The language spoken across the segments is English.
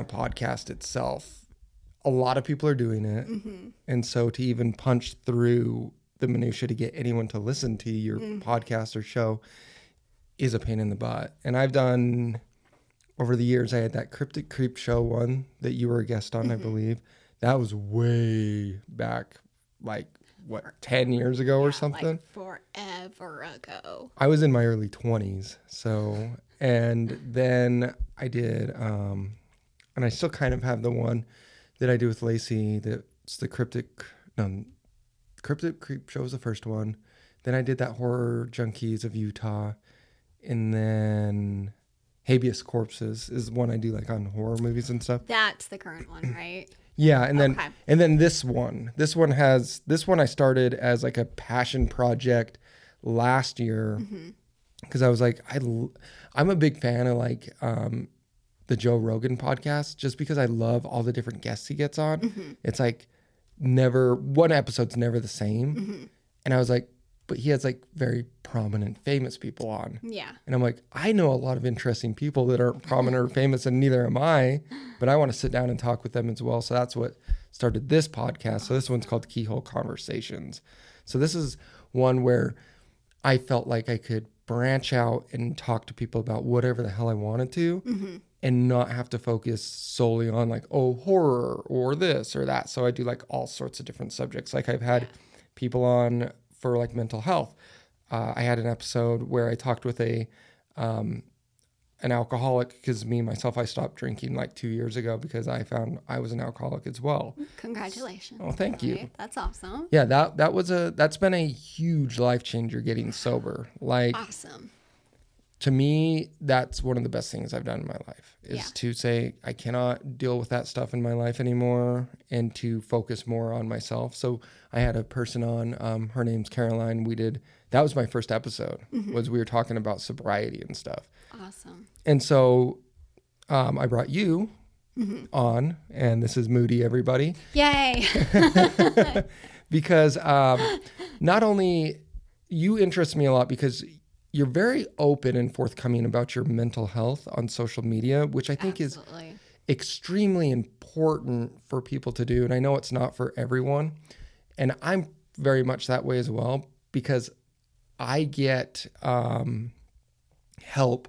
a podcast itself, a lot of people are doing it. Mm-hmm. And so to even punch through the minutia to get anyone to listen to your mm. podcast or show is a pain in the butt. And I've done over the years, I had that Cryptic Creep show one that you were a guest on, I mm-hmm. believe. That was way back, like what, 10 years ago or something? Like forever ago. I was in my early 20s. So, and then I did, um, and I still kind of have the one that I do with Lacey that's the Cryptic, no, Cryptic Creep show was the first one. Then I did that Horror Junkies of Utah. And then Habeas Corpses is one I do like on horror movies and stuff. That's the current one, right? Yeah, and then Okay. and then this one. This one has this one I started as like a passion project last year Mm-hmm. because I was like I I'm a big fan of like um the Joe Rogan podcast just because I love all the different guests he gets on. Mm-hmm. It's like never one episode's never the same. Mm-hmm. And I was like but he has like very prominent famous people on. Yeah. And I'm like, I know a lot of interesting people that aren't prominent or famous, and neither am I, but I want to sit down and talk with them as well. So that's what started this podcast. So this one's called Keyhole Conversations. So this is one where I felt like I could branch out and talk to people about whatever the hell I wanted to and not have to focus solely on like, oh, horror or this or that. So I do like all sorts of different subjects. Like I've had people on for like mental health. Uh, I had an episode where I talked with a um, an alcoholic because me myself I stopped drinking like two years ago because I found I was an alcoholic as well. Congratulations. Oh, thank you. Right? That's awesome. Yeah, that that was a that's been a huge life changer getting sober. Like Awesome. To me, that's one of the best things I've done in my life is Yeah. to say I cannot deal with that stuff in my life anymore and to focus more on myself. So I had a person on, um, her name's Caroline. We did that was my first episode was we were talking about sobriety and stuff. Awesome. And so um, I brought you on, and this is Moody, everybody Yay. because um, not only you interest me a lot because you're very open and forthcoming about your mental health on social media, which I think is extremely important for people to do. And I know it's not for everyone. And I'm very much that way as well because I get um, help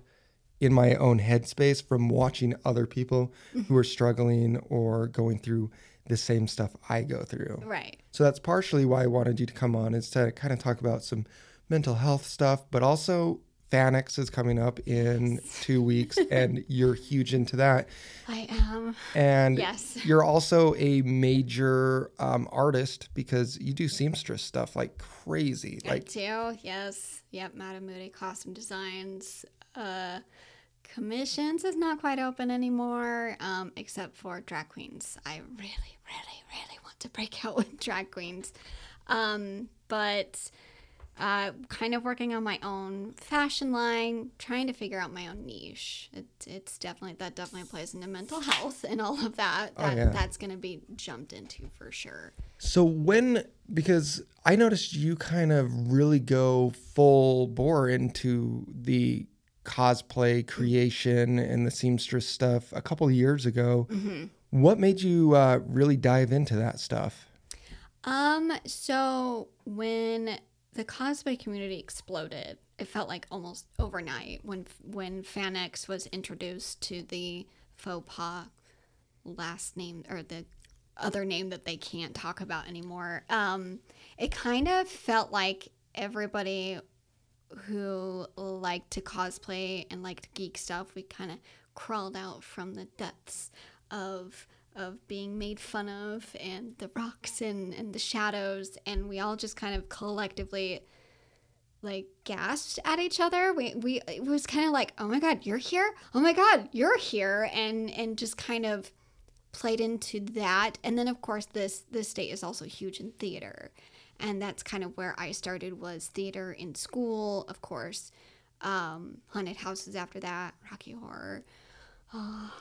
in my own headspace from watching other people who are struggling or going through the same stuff I go through. Right. So that's partially why I wanted you to come on is to kind of talk about some mental health stuff, but also FanX is coming up in two weeks, and you're huge into that. I am. And Yes. you're also a major um, artist because you do seamstress stuff like crazy. I Like, do. Yes. Yep. Madam Moody Costume Designs. Uh, commissions is not quite open anymore, um, except for drag queens. I really, really, really want to break out with drag queens. Um, but uh, kind of working on my own fashion line, trying to figure out my own niche. It, it's definitely that definitely plays into mental health and all of that. that yeah. That's going to be jumped into for sure. so when, because I noticed you kind of really go full bore into the cosplay creation and the seamstress stuff a couple of years ago. What made you uh, really dive into that stuff? Um, so when the cosplay community exploded, it felt like almost overnight when when FanX was introduced to the faux pas last name or the other name that they can't talk about anymore. Um, it kind of felt like everybody who liked to cosplay and liked geek stuff, we kind of crawled out from the depths of of being made fun of and the rocks and, and the shadows and we all just kind of collectively like gasped at each other. We, we it was kind of like oh my god you're here? Oh my god you're here and and just kind of played into that. And then of course this this state is also huge in theater. And that's kind of where i started was theater in school of course. Um haunted houses after that rocky horror. Oh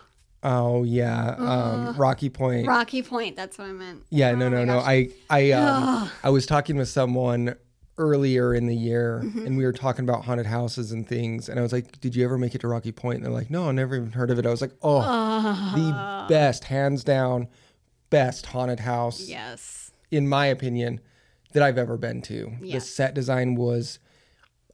yeah, um, Rocky Point. rocky point that's what i meant Yeah, no, no, no. I, I, um, I was talking with someone earlier in the year Mm-hmm. and we were talking about haunted houses and things and I was like, "Did you ever make it to Rocky Point?" And they're like, "No, I never even heard of it." I was like, "Oh, the best, hands down, best haunted house Yes. in my opinion that I've ever been to. The set design was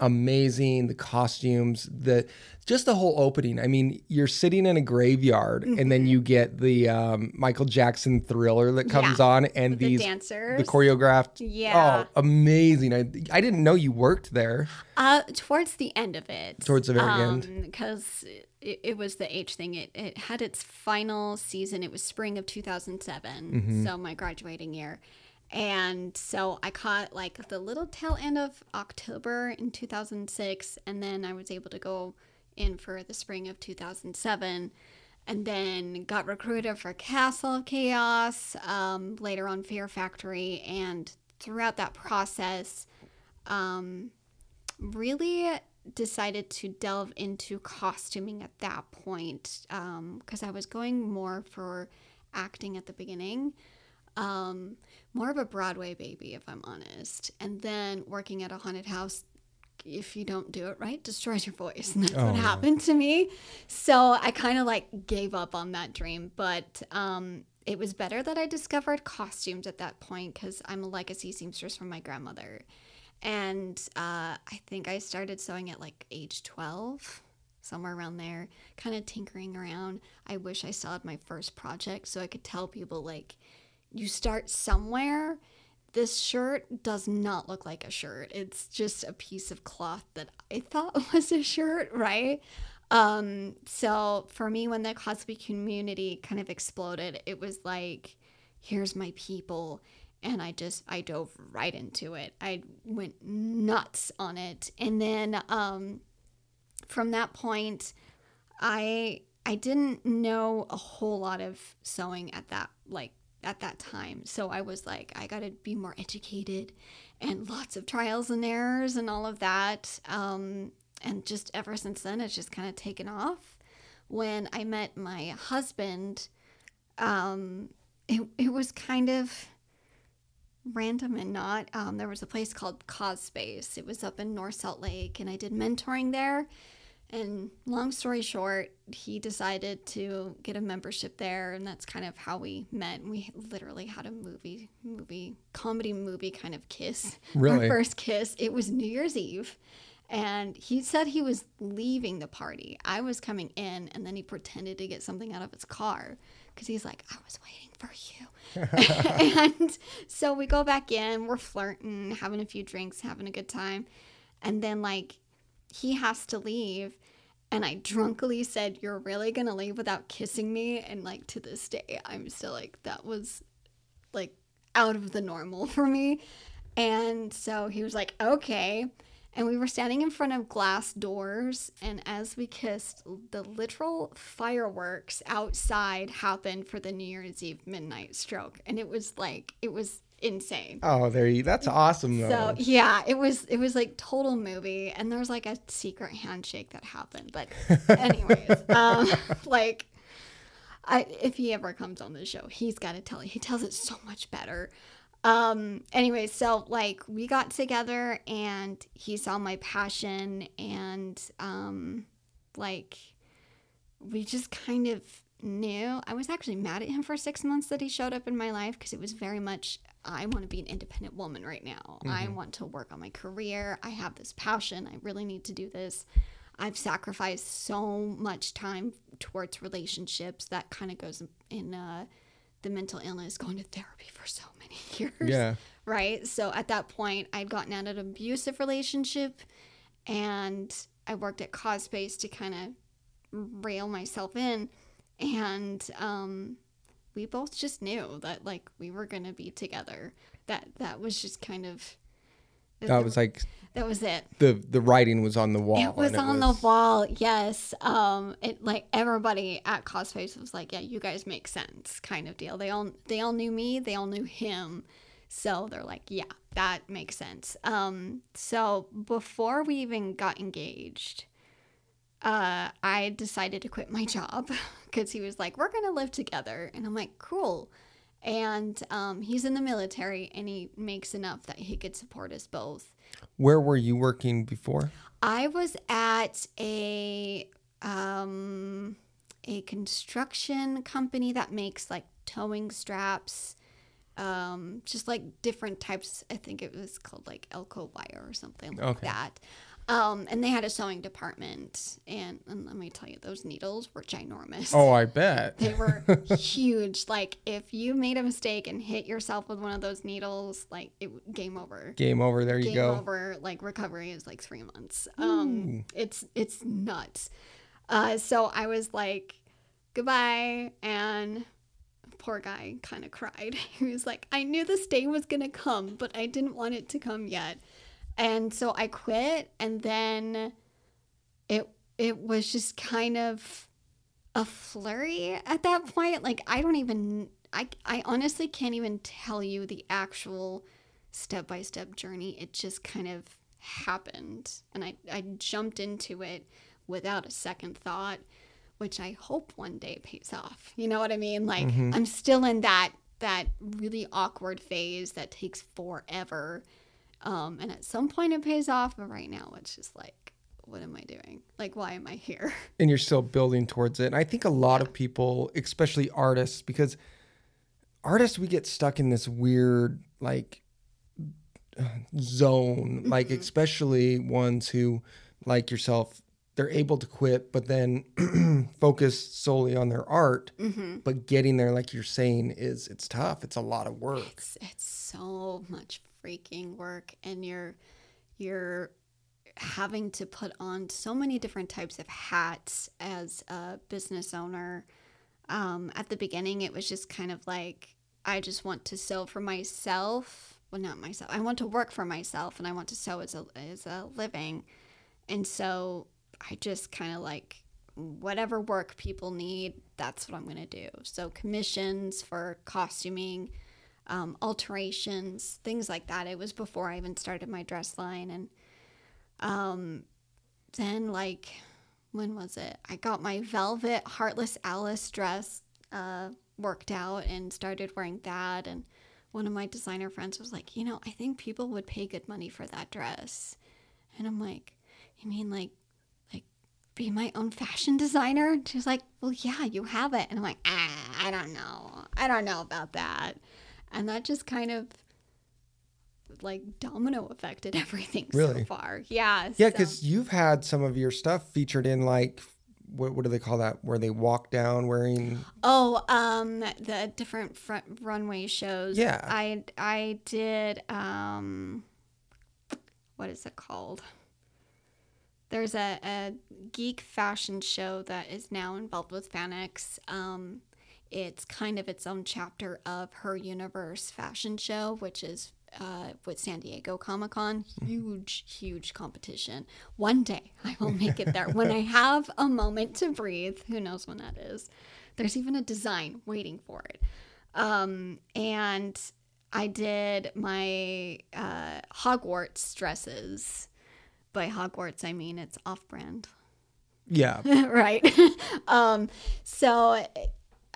amazing, the costumes, the just the whole opening. I mean, you're sitting in a graveyard and then you get the um, Michael Jackson thriller that comes Mm-hmm. Yeah. on and The these dancers. the choreographed. Yeah. Oh, amazing. I I didn't know you worked there. Uh, towards the end of it. Towards the very end. Because it, it was the age thing. It, it had its final season. It was spring of 2007. Mm-hmm. So my graduating year. And so I caught like the little tail end of October in 2006. And then I was able to go in for the spring of 2007. And then got recruited for Castle of Chaos, um, later on Fear Factory. And throughout that process, um, really decided to delve into costuming at that point because I was going more for acting at the beginning. Um, more of a Broadway baby, if I'm honest. And then working at a haunted house, if you don't do it right, destroys your voice. And that's Oh, what no. happened to me. So I kind of like gave up on that dream. But um, it was better that I discovered costumes at that point because I'm a legacy seamstress from my grandmother. And uh, I think I started sewing at like age 12, somewhere around there, kind of tinkering around. I wish I still had my first project so I could tell people, like, you start somewhere. This shirt does not look like a shirt. It's just a piece of cloth that I thought was a shirt, right? Um, so for me, when the cosplay community kind of exploded, it was like, here's my people. And I just, I dove right into it. I went nuts on it. And then um, from that point, I I didn't know a whole lot of sewing at that like at that time. So I was like, I got to be more educated and lots of trials and errors and all of that. Um, and just ever since then, it's just kind of taken off. When I met my husband, um, it, it was kind of random and not. Um, there was a place called Cause Space. It was up in North Salt Lake, and I did mentoring there. And long story short, he decided to get a membership there, and that's kind of how we met. We literally had a movie, movie, comedy movie kind of kiss. Really? Our first kiss. It was New Year's Eve, and he said he was leaving the party. I was coming in, and then he pretended to get something out of his car because he's like, I was waiting for you. and so we go back in, we're flirting, having a few drinks, having a good time. And then, like, he has to leave. And I drunkenly said, You're really going to leave without kissing me? And, like, to this day, I'm still like, That was like out of the normal for me. And so he was like, Okay. And we were standing in front of glass doors. And as we kissed, the literal fireworks outside happened for the New Year's Eve midnight stroke. And it was like, it was insane. Oh, there you. That's awesome though. So yeah, it was it was like total movie, and there was like a secret handshake that happened. But anyways, um, like, I if he ever comes on the show, he's got to tell it. He tells it so much better. Um. Anyways, so like we got together, and he saw my passion, and um, like we just kind of knew. I was actually mad at him for six months that he showed up in my life because it was very much, I want to be an independent woman right now. I want to work on my career. I have this passion. I really need to do this. I've sacrificed so much time towards relationships that kind of goes in uh, the mental illness, going to therapy for so many years yeah. right? So at that point, I'd gotten out of an abusive relationship and I worked at Causebase to kind of rail myself in. And um, we both just knew that like we were gonna be together. That that was just kind of That was like that was it. the the writing was on the wall. It was and on was- the wall, yes. Um, it like everybody at Cosplace was like, "Yeah, you guys make sense," kind of deal. They all they all knew me, they all knew him, so they're like, "Yeah, that makes sense." Um, so before we even got engaged, uh, I decided to quit my job because he was like, "We're gonna live together," and I'm like, "Cool." And um, he's in the military, and he makes enough that he could support us both. Where were you working before? I was at a um, a construction company that makes like towing straps, um, just like different types. I think it was called like Elko wire or something like Okay. that. Um, and they had a sewing department, and, and let me tell you, those needles were ginormous. Oh, I bet. They were huge. Like if you made a mistake and hit yourself with one of those needles, like it game over. Game over. There you go. Game over. Like recovery is like three months. Um, it's it's nuts. Uh, so I was like, goodbye, and poor guy kind of cried. He was like, I knew this day was gonna come, but I didn't want it to come yet. And so I quit, and then it it was just kind of a flurry at that point. Like I don't even I I honestly can't even tell you the actual step by step journey. It just kind of happened. And I, I jumped into it without a second thought, which I hope one day pays off. You know what I mean? Like mm-hmm. I'm still in that that really awkward phase that takes forever. Um, and at some point it pays off, but right now it's just like, what am I doing? Like, why am I here? and you're still building towards it. And I think a lot of people, especially artists, because artists we get stuck in this weird like zone, like especially ones who like yourself, they're able to quit but then focus solely on their art. But getting there like you're saying is it's tough. It's a lot of work. it's it's so much freaking work and you're you're having to put on so many different types of hats as a business owner. Um, at the beginning it was just kind of like i just want to sew for myself. Well not myself. I want to work for myself and i want to sew as a, as a living. And so i just kind of like whatever work people need that's what i'm going to do. So commissions for costuming um, alterations, things like that. It was before I even started my dress line. And um, then, like, when was it? I got my velvet Heartless Alice dress uh, worked out and started wearing that. And one of my designer friends was like, you know, I think people would pay good money for that dress. And I'm like, you mean like, like, be my own fashion designer? And she was like, well, yeah, you have it. And I'm like, ah, I don't know. I don't know about that and that just kind of like domino affected everything Really? so far. Yeah. Yeah, so- because you've had some of your stuff featured in like what, what do they call that? Where they walk down wearing oh, um, the different front runway shows. Yeah. I I did um, what is it called? There's a, a geek fashion show that is now involved with FanX. Um, it's kind of its own chapter of her universe fashion show, which is uh, with San Diego Comic Con. Huge, huge competition. One day I will make it there. when I have a moment to breathe, who knows when that is. There's even a design waiting for it. Um, and I did my uh, Hogwarts dresses. By Hogwarts, I mean it's off brand yeah. right um so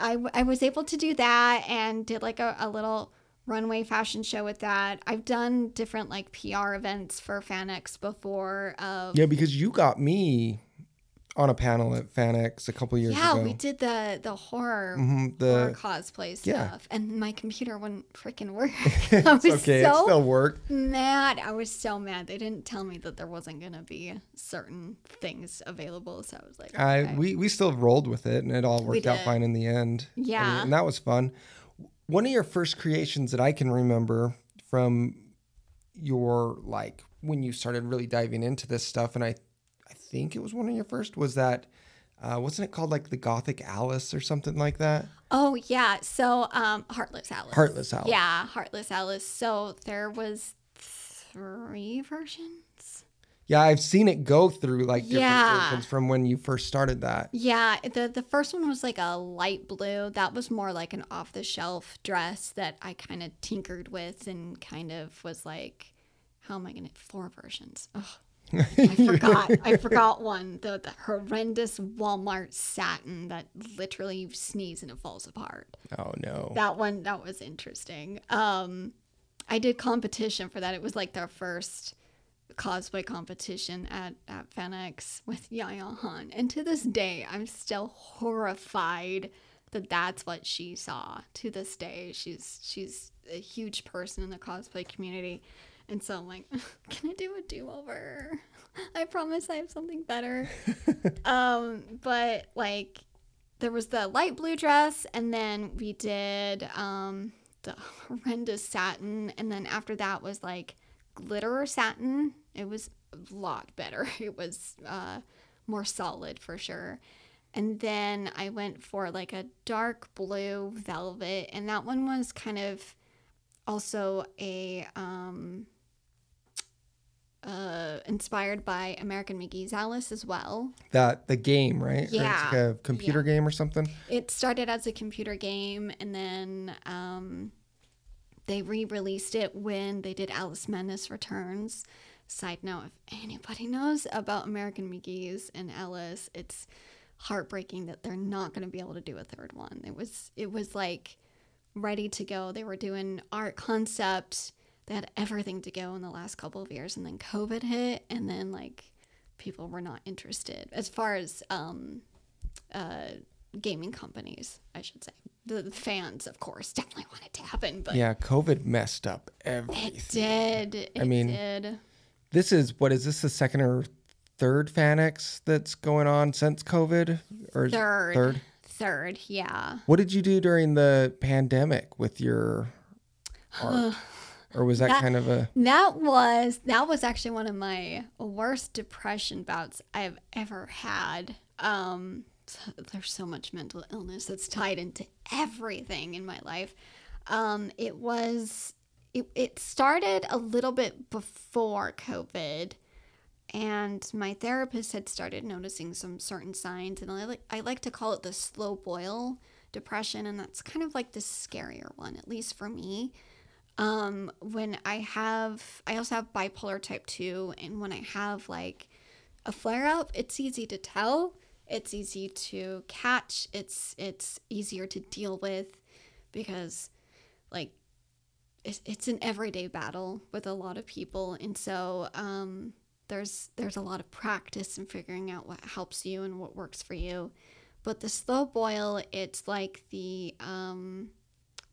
I, I was able to do that and did like a, a little runway fashion show with that. I've done different like pr events for FanX before of Yeah, because you got me on a panel at FanX a couple years yeah ago. we did the the horror Mhm, horror the cosplay stuff yeah. and my computer wouldn't freaking work i was okay, it still worked. mad i was so mad they didn't tell me that there wasn't gonna be certain things available so i was like I we we still rolled with it and it all worked out fine in the end. Yeah. and, and that was fun. One of your first creations that I can remember from your like when you started really diving into this stuff, and I think it was one of your first was that. Uh, wasn't it called like the Gothic Alice or something like that? Oh yeah, so um, Heartless Alice. Heartless Alice. Yeah, Heartless Alice. So there was three versions. Yeah, I've seen it go through like different Yeah. versions from when you first started that. Yeah, the the first one was like a light blue. That was more like an off the shelf dress that I kind of tinkered with and kind of was like, how am I gonna four versions? Ugh. I forgot. I forgot one. The, the horrendous Walmart satin that literally you sneeze and it falls apart. Oh no. that one that was interesting um i did competition for that it was like their first cosplay competition at, at FanX with Yaya Han. And to this day, I'm still horrified that that's what she saw. To this day, she's she's a huge person in the cosplay community. And so I'm like, can I do a do-over? I promise I have something better. um, but like there was the light blue dress and then we did um the horrendous satin. And then after that was like glitter satin. It was a lot better. It was uh more solid for sure. And then i went for like a dark blue velvet. And that one was kind of also a um uh inspired by american mcgee's alice as well That the game, right? Or it's Yeah. like a computer game or something. it started as a computer game and then um, they re-released it when they did alice madness returns side note if anybody knows about american mcgee's and alice it's heartbreaking that they're not going to be able to do a third one it was it was like ready to go they were doing art concept they had everything to go in the last couple of years and then covid hit and then like people were not interested. As far as um uh gaming companies i should say. The, the fans of course definitely want it to happen but Yeah, COVID messed up everything. it did. It mean, did. This is what is this the second or third FanX that's going on since COVID? Or third. Third. third yeah. What did you do during the pandemic with your art? Or was that, That- kind of a That was that was actually one of my worst depression bouts I've ever had. Um, there's so much mental illness that's tied into everything in my life. Um, it was it, it started a little bit before COVID, and my therapist had started noticing some certain signs, and I like I like to call it the slow boil depression, and that's kind of like the scarier one, at least for me um when i have i also have bipolar type 2 and when i have like a flare up it's easy to tell. It's easy to catch. It's it's easier to deal with because like it's, it's an everyday battle with a lot of people. And so um there's there's a lot of practice in figuring out what helps you and what works for you. But the slow boil it's like the um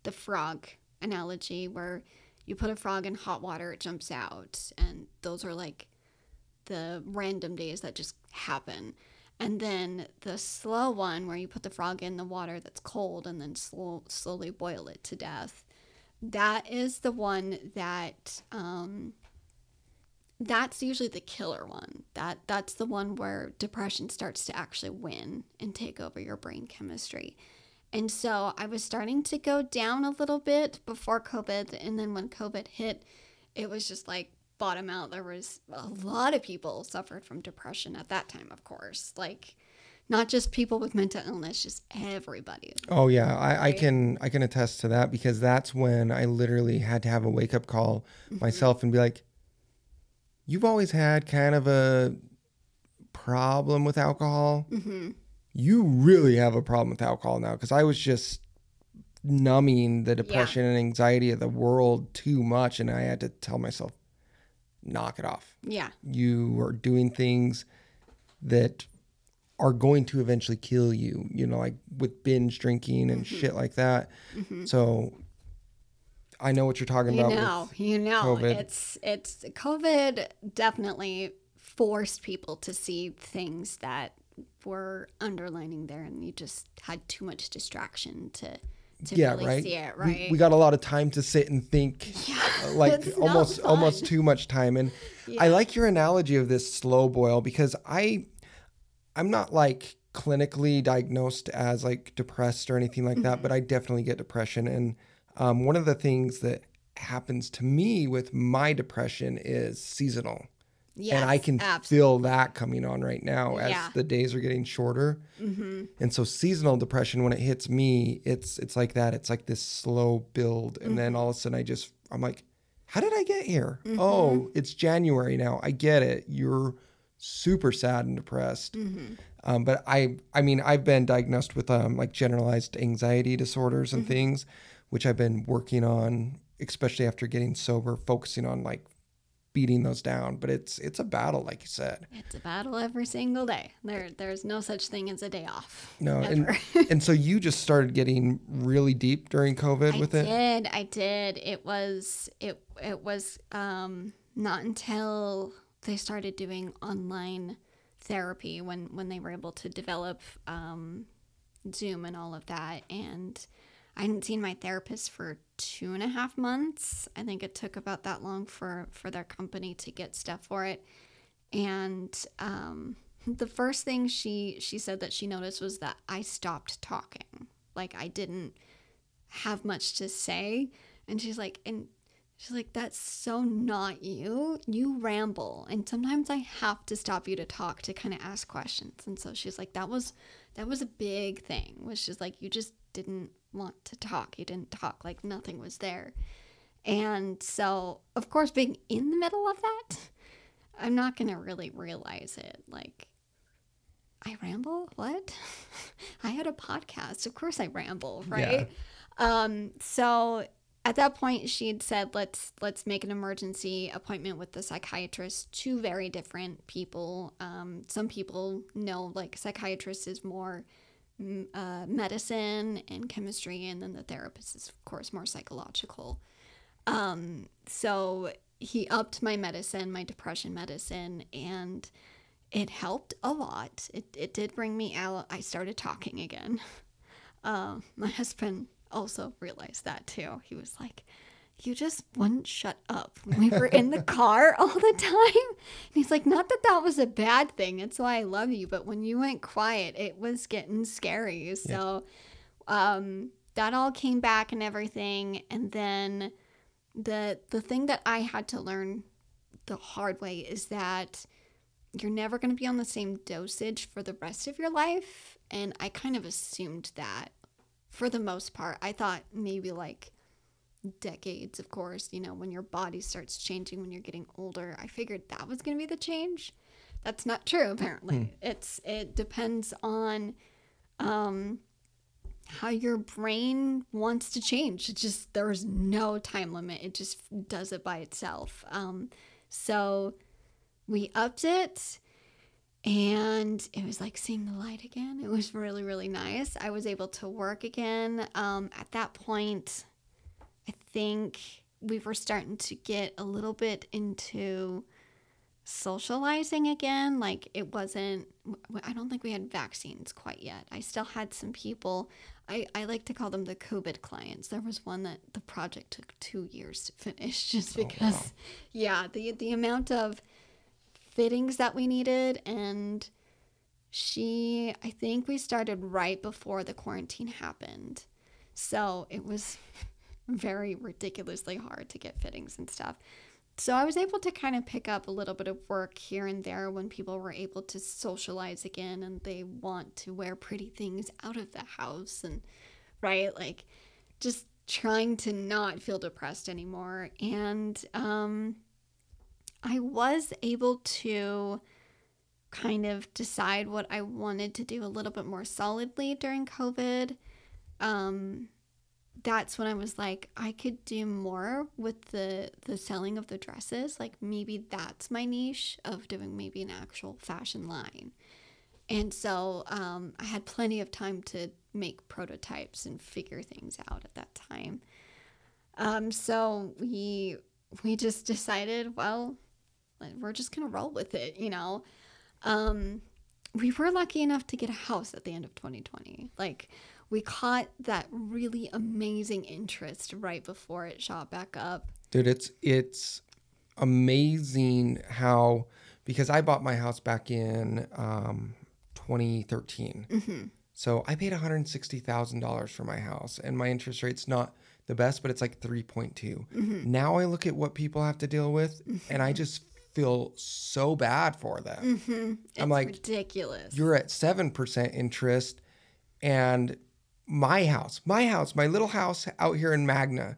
the frog analogy where you put a frog in hot water, it jumps out, and those are like the random days that just happen. And then the slow one where you put the frog in the water that's cold and then slow, slowly boil it to death. That is the one that um, that's usually the killer one. That that's the one where depression starts to actually win and take over your brain chemistry. And so I was starting to go down a little bit before COVID. And then when COVID hit, it was just like bottom out. There was a lot of people suffered from depression at that time, of course. Like not just people with mental illness, just everybody. Oh yeah, I, I can I can attest to that because that's when I literally had to have a wake up call myself and be like, "You've always had kind of a problem with alcohol. hmm You really have a problem with alcohol now." Because I was just numbing the depression and anxiety of the world too much, and I had to tell myself, "Knock it off. Yeah. You are doing things that." Are going to eventually kill you, you know, like with binge drinking and mm-hmm. shit like that. Mm-hmm. So I know what you're talking You about. know, you know, COVID. it's it's COVID definitely forced people to see things that were underlining there, and you just had too much distraction to to yeah, really right. see it, We- right? We, got a lot of time to sit and think, uh, like almost almost too much time. And I like your analogy of this slow boil because I, I'm not like clinically diagnosed as like depressed or anything like Mm-hmm. that, but I definitely get depression. And um, one of the things that happens to me with my depression is seasonal. And I can abs- feel that coming on right now as Yeah. the days are getting shorter. Mm-hmm. And so seasonal depression, when it hits me, it's it's like that. It's like this slow build, and Mm-hmm. then all of a sudden, I just I'm like, how did I get here? Mm-hmm. Oh, it's January now. I get it. You're super sad and depressed. Mm-hmm. Um, but I I mean I've been diagnosed with um, like generalized anxiety disorders Mm-hmm. and things, which I've been working on, especially after getting sober, focusing on like beating those down. But it's it's a battle, like you said. It's a battle every single day. There, there's no such thing as a day off. No, and and so you just started getting really deep during COVID I with it. I did. I did. It was it it was um not until they started doing online therapy when when they were able to develop um Zoom and all of that and I hadn't seen my therapist for two and a half months. I think it took about that long for for their company to get stuff for it. And um, the first thing she she said that she noticed was that I stopped talking. Like I didn't have much to say. And she's like, and she's like, that's so not you. You ramble. And sometimes I have to stop you to talk to kind of ask questions. And so she's like, that was that was a big thing, which is like you just didn't want to talk. He didn't talk like nothing was there. And so of course being in the middle of that, I'm not gonna really realize it. Like I ramble? What? I had a podcast. Of course I ramble, right? Um, so at that point she had said let's let's make an emergency appointment with the psychiatrist two very different people um, some people know like psychiatrist is more uh, medicine and chemistry and then the therapist is of course more psychological. Um, so he upped my medicine my depression medicine and it helped a lot. It, it did bring me out. I started talking again. Um, my husband also realized that too. He was like, You just wouldn't shut up. when We were in the car all the time. And he's like, Not that that was a bad thing. That's why I love you. But when you went quiet, it was getting scary. So um, that all came back and everything. And then the the thing that I had to learn the hard way is that you're never going to be on the same dosage for the rest of your life. And I kind of assumed that for the most part. I thought maybe like decades, of course, you know, when your body starts changing when you're getting older. I figured that was going to be the change. That's not true apparently. It's it depends on um how your brain wants to change. It just there's no time limit. It just does it by itself. Um so we upped it and it was like seeing the light again. It was really, really nice. I was able to work again. Um, at that point, I think we were starting to get a little bit into socializing again. Like it wasn't, I don't think we had vaccines quite yet. I still had some people, I, I like to call them the COVID clients. There was one that the project took two years to finish just oh, because, wow. yeah, the, the amount of, fittings that we needed and she I think we started right before the quarantine happened. So it was very ridiculously hard to get fittings and stuff. So I was able to kind of pick up a little bit of work here and there when people were able to socialize again and they want to wear pretty things out of the house and right like just trying to not feel depressed anymore and um I was able to kind of decide what I wanted to do a little bit more solidly during COVID. Um, that's when I was like, I could do more with the the selling of the dresses. Like maybe that's my niche of doing maybe an actual fashion line. And so um, I had plenty of time to make prototypes and figure things out at that time. Um, so we we just decided, well, we're just gonna roll with it, you know. Um, we were lucky enough to get a house at the end of 2020. Like we caught that really amazing interest right before it shot back up. Dude, it's it's amazing how because I bought my house back in um, 2013. Mm-hmm. So I paid $160,000 for my house and my interest rate's not the best, but it's like 3.2. Mm-hmm. Now I look at what people have to deal with mm-hmm. and I just feel so bad for them. It's I'm like, ridiculous. you're at 7% interest and my house, my house, my little house out here in Magna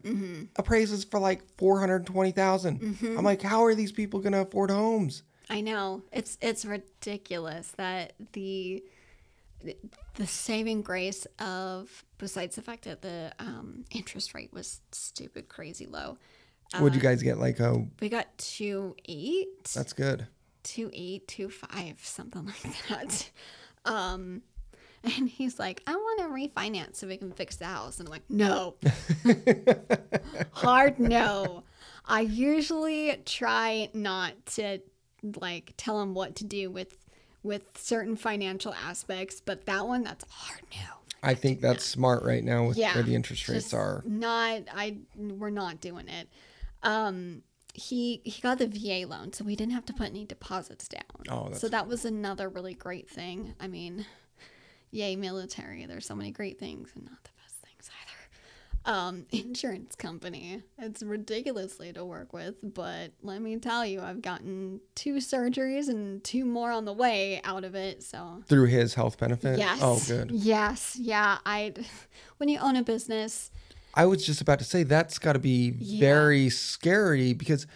appraises for like 420,000. I'm like, how are these people going to afford homes? I know it's it's ridiculous that the the saving grace of besides the fact that the um, interest rate was stupid crazy low What'd you guys get? Like a We got two eight, that's good. two eight, two five, something like that. Um, and he's like, I want to refinance so we can fix the house. And I'm like, no, hard no. I usually try not to like tell him what to do with with certain financial aspects, but that one, that's hard no. I think that's smart right now with Yeah, where the interest rates are. Not I we're not doing it. Um he he got the VA loan, so we didn't have to put any deposits down. Oh, so that was another really great thing. I mean, yay military. There's so many great things and not the best things either. Um, insurance company. It's ridiculously to work with, but let me tell you, I've gotten two surgeries and two more on the way out of it. So Through his health benefit? Yes. Oh, good. Yes. Yeah. I. When you own a business, I was just about to say that's got to be Yeah. very scary because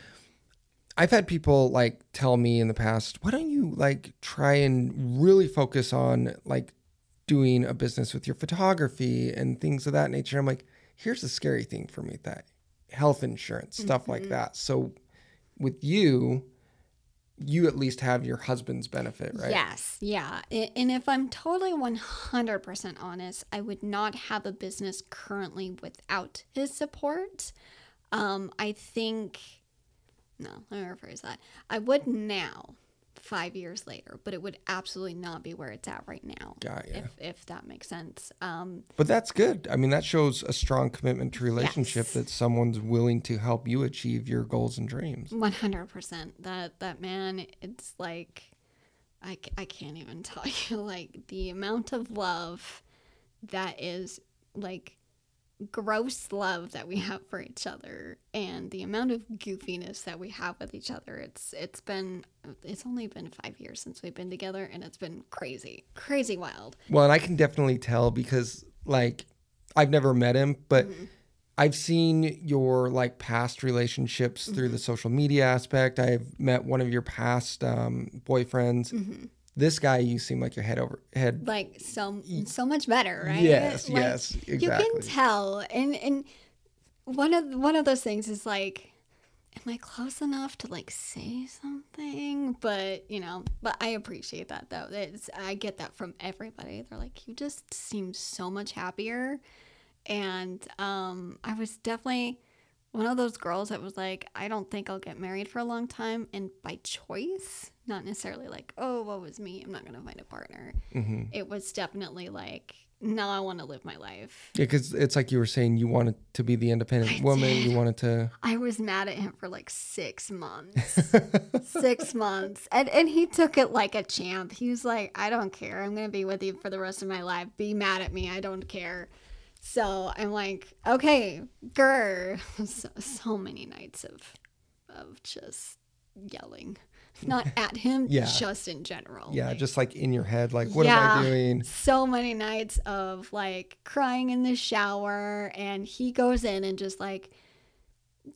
I've had people like tell me in the past, why don't you like try and really focus on like doing a business with your photography and things of that nature? I'm like, here's the scary thing for me that health insurance, stuff like that. So with you, you at least have your husband's benefit, right? yes, yeah. And if I'm totally 100% honest, I would not have a business currently without his support. Um, I think, no, let me rephrase that. I would now, five years later, but it would absolutely not be where it's at right now. Got ya. If, if that makes sense. Um, But that's good. I mean, that shows a strong commitment to relationship Yes. that someone's willing to help you achieve your goals and dreams. One hundred percent. That that man, it's like, I, I can't even tell you like the amount of love that is like gross love that we have for each other and the amount of goofiness that we have with each other it's it's been it's only been five years since we've been together and it's been crazy crazy wild Well, and I can definitely tell because, like, I've never met him, but Mm-hmm. I've seen your like past relationships through Mm-hmm. the social media aspect. I've met one of your past um, boyfriends. Mm-hmm. This guy, you seem like your head over head. like so so much better right? Yes, Like, yes, you can tell. And and one of one of those things is like am i close enough to like say something? But you know but i appreciate that though. It's i get that from everybody. They're like you just seem so much happier. And um i was definitely one of those girls that was like i don't think i'll get married for a long time and by choice not necessarily like oh what was me i'm not gonna find a partner Mm-hmm. it was definitely like no i want to live my life Yeah, because it's like you were saying, you wanted to be the independent I woman. did. You wanted to. i was mad at him for like six months six months and, and he took it like a champ he was like i don't care i'm gonna be with you for the rest of my life be mad at me i don't care so i'm like okay grr so, so many nights of of just yelling not at him Yeah. just in general Yeah, like- just like in your head, like, what am I doing? so many nights of like crying in the shower and he goes in and just like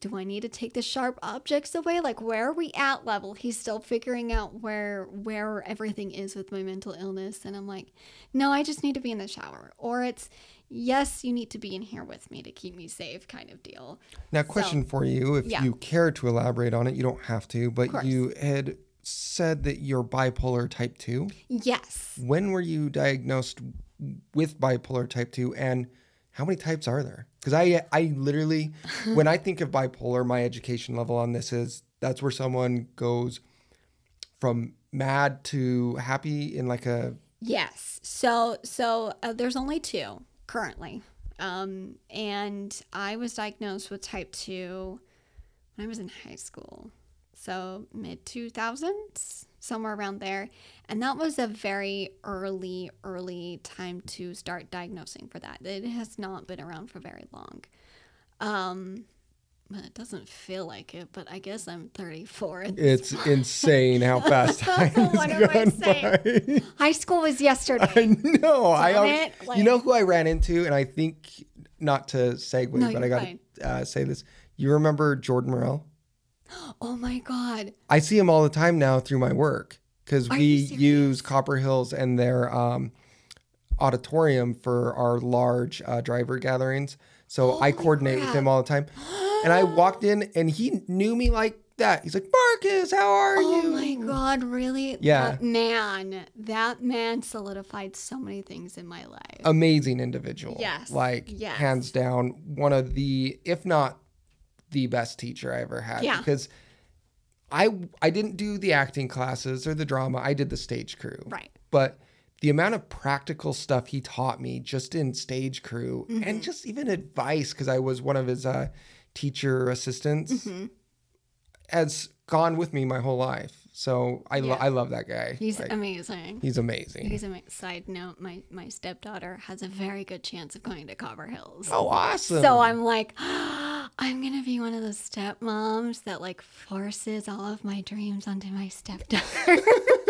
do I need to take the sharp objects away? Like where are we at level? He's still figuring out where where everything is with my mental illness and I'm like, "No, I just need to be in the shower." Or it's, "Yes, you need to be in here with me to keep me safe" kind of deal. Now, question for you: If yeah. you care to elaborate on it, you don't have to. But you had said that you're bipolar type two. Yes. When were you diagnosed with bipolar type 2 and how many types are there? Because I, I literally, when I think of bipolar, my education level on this is that's where someone goes from mad to happy in like a, Yes. So so uh, there's only two currently, um, and I was diagnosed with type two when I was in high school, so mid two thousands, somewhere around there, and that was a very early early time to start diagnosing for that. It has not been around for very long. Um, well, it doesn't feel like it, but I guess I'm 34. it's insane how fast time has What gone by. High school was yesterday. I know. I always, like- you know who I ran into, and I think not to segue, No, but I got to uh, say this. You remember Jordan Morel? Oh my god. I see him all the time now through my work because we use Copper Hills and their um, auditorium for our large uh, driver gatherings. So I coordinate with him all the time. And I walked in and he knew me like that. He's like, Marcus, how are Oh you? Oh my god, really? Yeah. That man, that man solidified so many things in my life. Amazing individual. Yes, Like, yes. hands down, one of the, if not the best teacher I ever had. Yeah. Because I I didn't do the acting classes or the drama. I did the stage crew. right. but the amount of practical stuff he taught me just in stage crew Mm-hmm. and just even advice because i was one of his uh, teacher assistants Mm-hmm. has gone with me my whole life so i, lo- I love that guy He's Like, amazing. he's amazing He's a side note. My my stepdaughter has a very good chance of going to Copper Hills. oh awesome So I'm like, I'm gonna be one of those stepmoms that like forces all of my dreams onto my stepdaughter.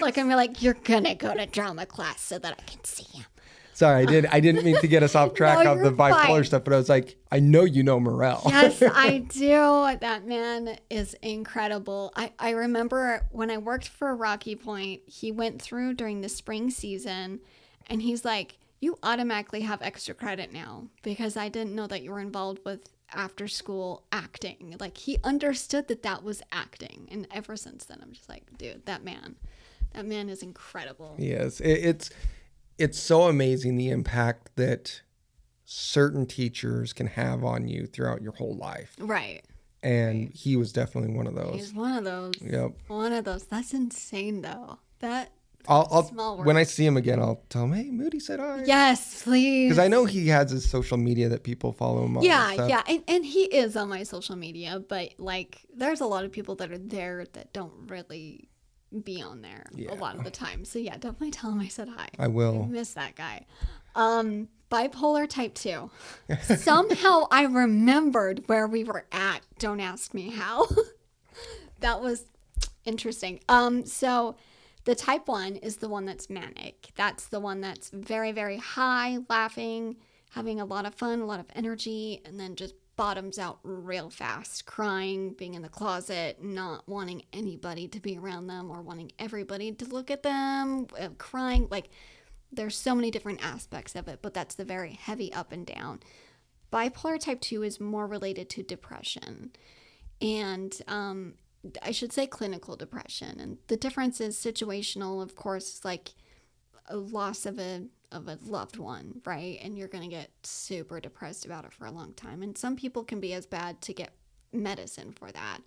like I'm like, you're gonna go to drama class so that I can see him. sorry i did i didn't mean to get us off track No, of the bipolar fine. stuff but i was like i know you know morel Yes, I do. That man is incredible. I, I remember when I worked for Rocky Point, he went through during the spring season and he's like, You automatically have extra credit now because I didn't know that you were involved with after school acting. Like, he understood that that was acting. And ever since then, I'm just like, Dude, that man, that man is incredible. Yes, it, it's it's so amazing the impact that certain teachers can have on you throughout your whole life, Right. and he was definitely one of those. He's one of those. Yep. One of those. That's insane, though. That, I'll, I'll when I see him again, I'll tell him, "Hey, Moody said hi." yes, please. because I know he has his social media that people follow him on. Yeah, yeah, and, and he is on my social media, but like, there's a lot of people that are there that don't really be on there Yeah. a lot of the time. So yeah, definitely tell him I said hi. I I will. miss that guy. Um, bipolar type two. Somehow I remembered where we were at. Don't ask me how. that was interesting. Um, so the type one is the one that's manic. That's the one that's very, very high, laughing, having a lot of fun, a lot of energy, and then just bottoms out real fast, crying, being in the closet, not wanting anybody to be around them or wanting everybody to look at them, uh, crying. Like, there's so many different aspects of it, but that's the very heavy up and down. Bipolar type 2 is more related to depression. And um, I should say clinical depression. And the difference is situational, of course, like a loss of a of a loved one, right? And you're going to get super depressed about it for a long time. And some people can be as bad to get medicine for that.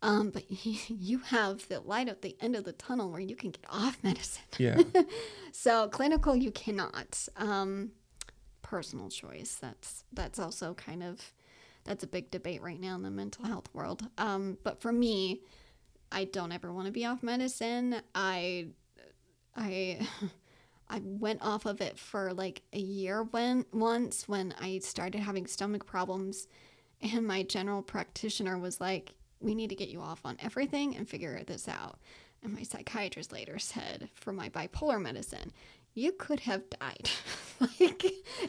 Um, but you have the light at the end of the tunnel where you can get off medicine. Yeah. So clinical, you cannot. Um, personal choice. That's that's also kind of that's a big debate right now in the mental health world. Um, but for me, I don't ever want to be off medicine. I I I went off of it for like a year when once when I started having stomach problems and my general practitioner was like, "We need to get you off on everything and figure this out." And my psychiatrist later said for my bipolar medicine, you could have died. like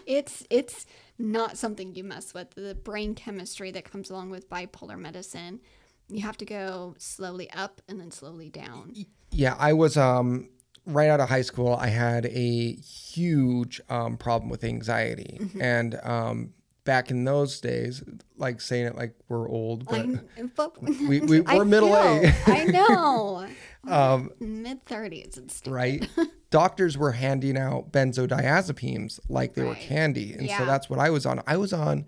it's it's not something you mess with. The brain chemistry that comes along with bipolar medicine, you have to go slowly up and then slowly down. Yeah, I was um right out of high school. I had a huge um, problem with anxiety, Mm-hmm. and um, back in those days, like saying it like we're old, but but we we we're middle age, I know. um, Mid thirties and stuff. right? Doctors were handing out benzodiazepines like they were candy, and so that's what I was on. I was on,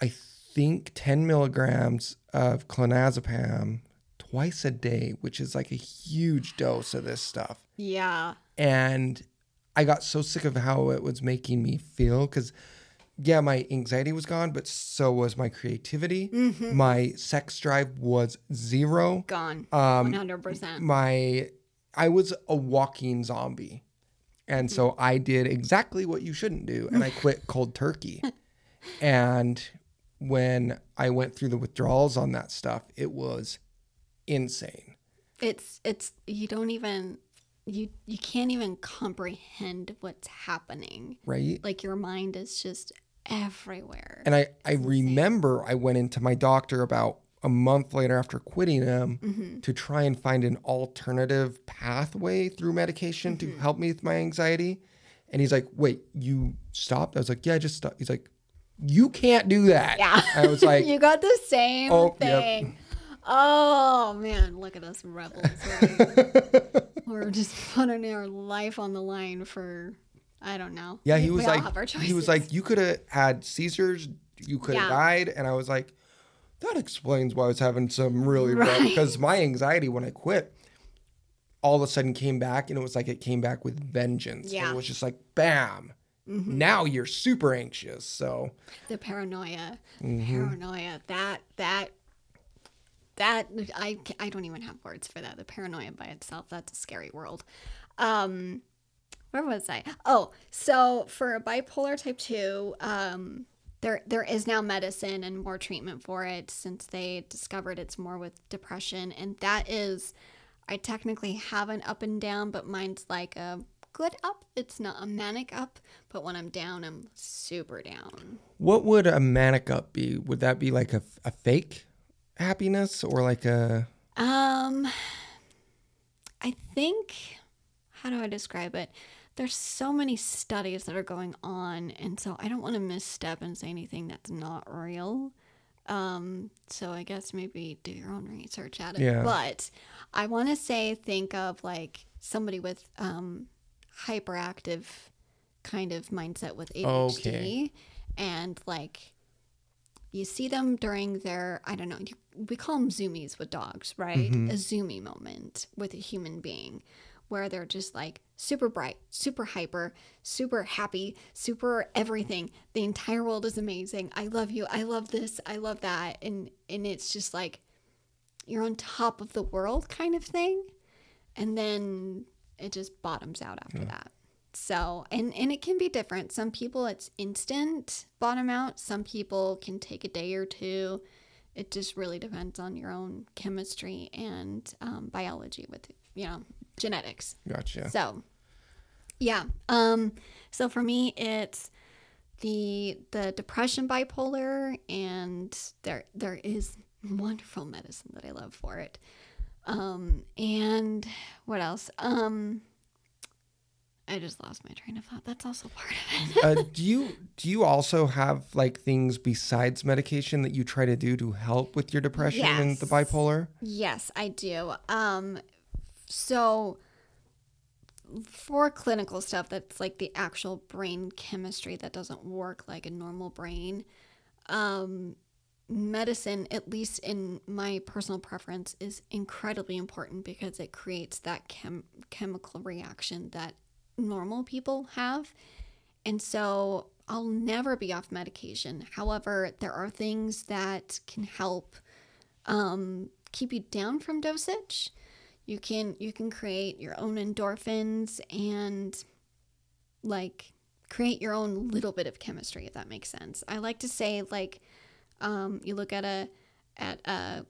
I think, ten milligrams of clonazepam twice a day, which is like a huge dose of this stuff. Yeah. and I got so sick of how it was making me feel because yeah, my anxiety was gone, but so was my creativity. Mm-hmm. My sex drive was zero. Gone. Um, One hundred percent. My I was a walking zombie. And so I did exactly what you shouldn't do and I quit cold turkey. And when I went through the withdrawals on that stuff, it was insane. It's it's you don't even you you can't even comprehend what's happening. Right? Like your mind is just everywhere. And I, I remember I went into my doctor about a month later after quitting him Mm-hmm. to try and find an alternative pathway through medication to Mm-hmm. help me with my anxiety. And he's like, "Wait, you stopped?" I was like, "Yeah, I just stopped." He's like, "You can't do that." Yeah. I was like, you got the same Oh, yep. thing. Oh man, look at us rebels. We're just putting our life on the line for I don't know. Yeah, he We- was like, he was like, you could have had seizures, you could have Yeah. died, and I was like, that explains why I was having some really rough because my anxiety when I quit, all of a sudden came back, and it was like it came back with vengeance. And Yeah. it was just like, bam. Now you're super anxious. So the paranoia, Mm-hmm. paranoia. That that that I I don't even have words for that. The paranoia by itself. That's a scary world. Um, where was I? Oh, so for bipolar type two, um, there there is now medicine and more treatment for it since they discovered it's more with depression, and that is, I technically have an up and down, but mine's like a good up. It's not a manic up, but when I'm down, I'm super down. what would a manic up be? Would that be like a, a fake happiness or like a Um, I think, how do I describe it? There's so many studies that are going on, and so I don't want to misstep and say anything that's not real. Um, so I guess maybe do your own research at it. Yeah. But I want to say, think of like somebody with um, hyperactive kind of mindset with ADHD, Okay. and like you see them during their i don't know you, we call them zoomies with dogs right a zoomie moment with a human being where they're just like super bright super hyper super happy super everything. The entire world is amazing. I love you. I love this. I love that. And and it's just like you're on top of the world kind of thing. And then it just bottoms out after that. So and and it can be different. Some people it's instant bottom out. Some people can take a day or two. It just really depends on your own chemistry and um, biology with you know genetics gotcha? so yeah um so for me it's the the depression bipolar and there there is wonderful medicine that I love for it um and what else um I just lost my train of thought that's also part of it uh, do you do you also have like things besides medication that you try to do to help with your depression and the bipolar? Yes, I do. Um, so for clinical stuff, that's like the actual brain chemistry that doesn't work like a normal brain. Um, medicine, at least in my personal preference, is incredibly important because it creates that chem- chemical reaction that normal people have. And so I'll never be off medication. However, there are things that can help um, keep you down from dosage. You can you can create your own endorphins and like create your own little bit of chemistry if that makes sense. I like to say like um, you look at a at a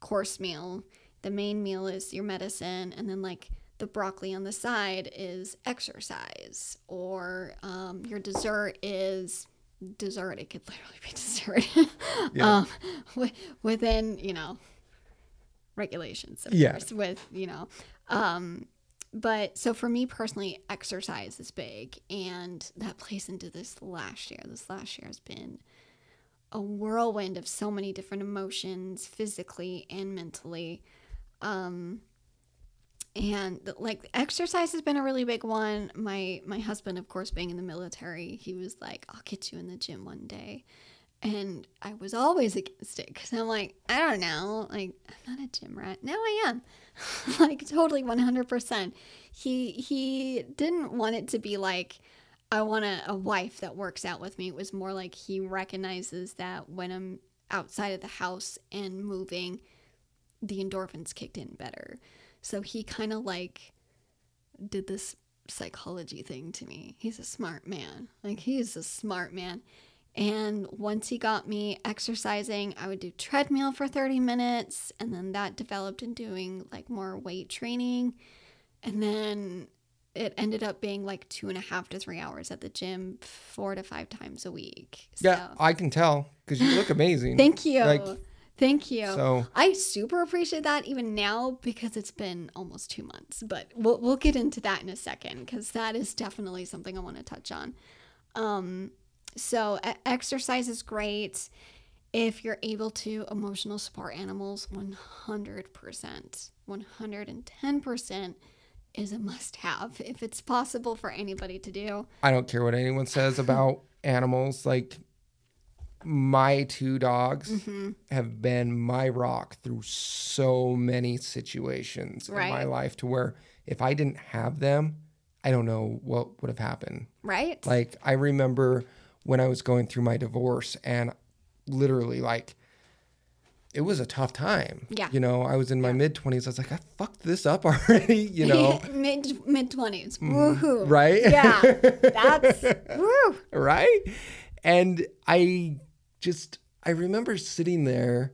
course meal. The main meal is your medicine, and then like the broccoli on the side is exercise, or um, your dessert is dessert. It could literally be dessert. Yeah. um, wi- within you know regulations, of Yeah. course. With you know, um, but so for me personally, exercise is big, and that plays into this last year. This last year has been a whirlwind of so many different emotions, physically and mentally. Um, and like exercise has been a really big one. My my husband, of course, being in the military, he was like, "I'll get you in the gym one day," and I was always against it because I'm like, I don't know, like I'm not a gym rat. Now I am, like totally 100. percent He he didn't want it to be like I want a, a wife that works out with me. It was more like he recognizes that when I'm outside of the house and moving, the endorphins kicked in better. So he kind of like did this psychology thing to me. He's a smart man. Like he's a smart man. And once he got me exercising, I would do treadmill for 30 minutes and then that developed in doing like more weight training. And then it ended up being like two and a half to three hours at the gym, four to five times a week. Yeah, I can tell because you look amazing. Thank you. Like, Thank you. So- I super appreciate that even now because it's been almost two months. But we'll we'll get into that in a second because that is definitely something I want to touch on. Um, so exercise is great if you're able to. Emotional support animals, one hundred percent, one hundred and ten percent is a must-have if it's possible for anybody to do. I don't care what anyone says about animals. Like my two dogs Mm-hmm. have been my rock through so many situations in my life to where if I didn't have them, I don't know what would have happened. Right? Like I remember when I was going through my divorce and literally like it was a tough time. Yeah. You know, I was in my mid 20s. I was like, I fucked this up already, you know. mid mid 20s. Mm-hmm. Woohoo. Right? Yeah. That's woo. right? And I just I remember sitting there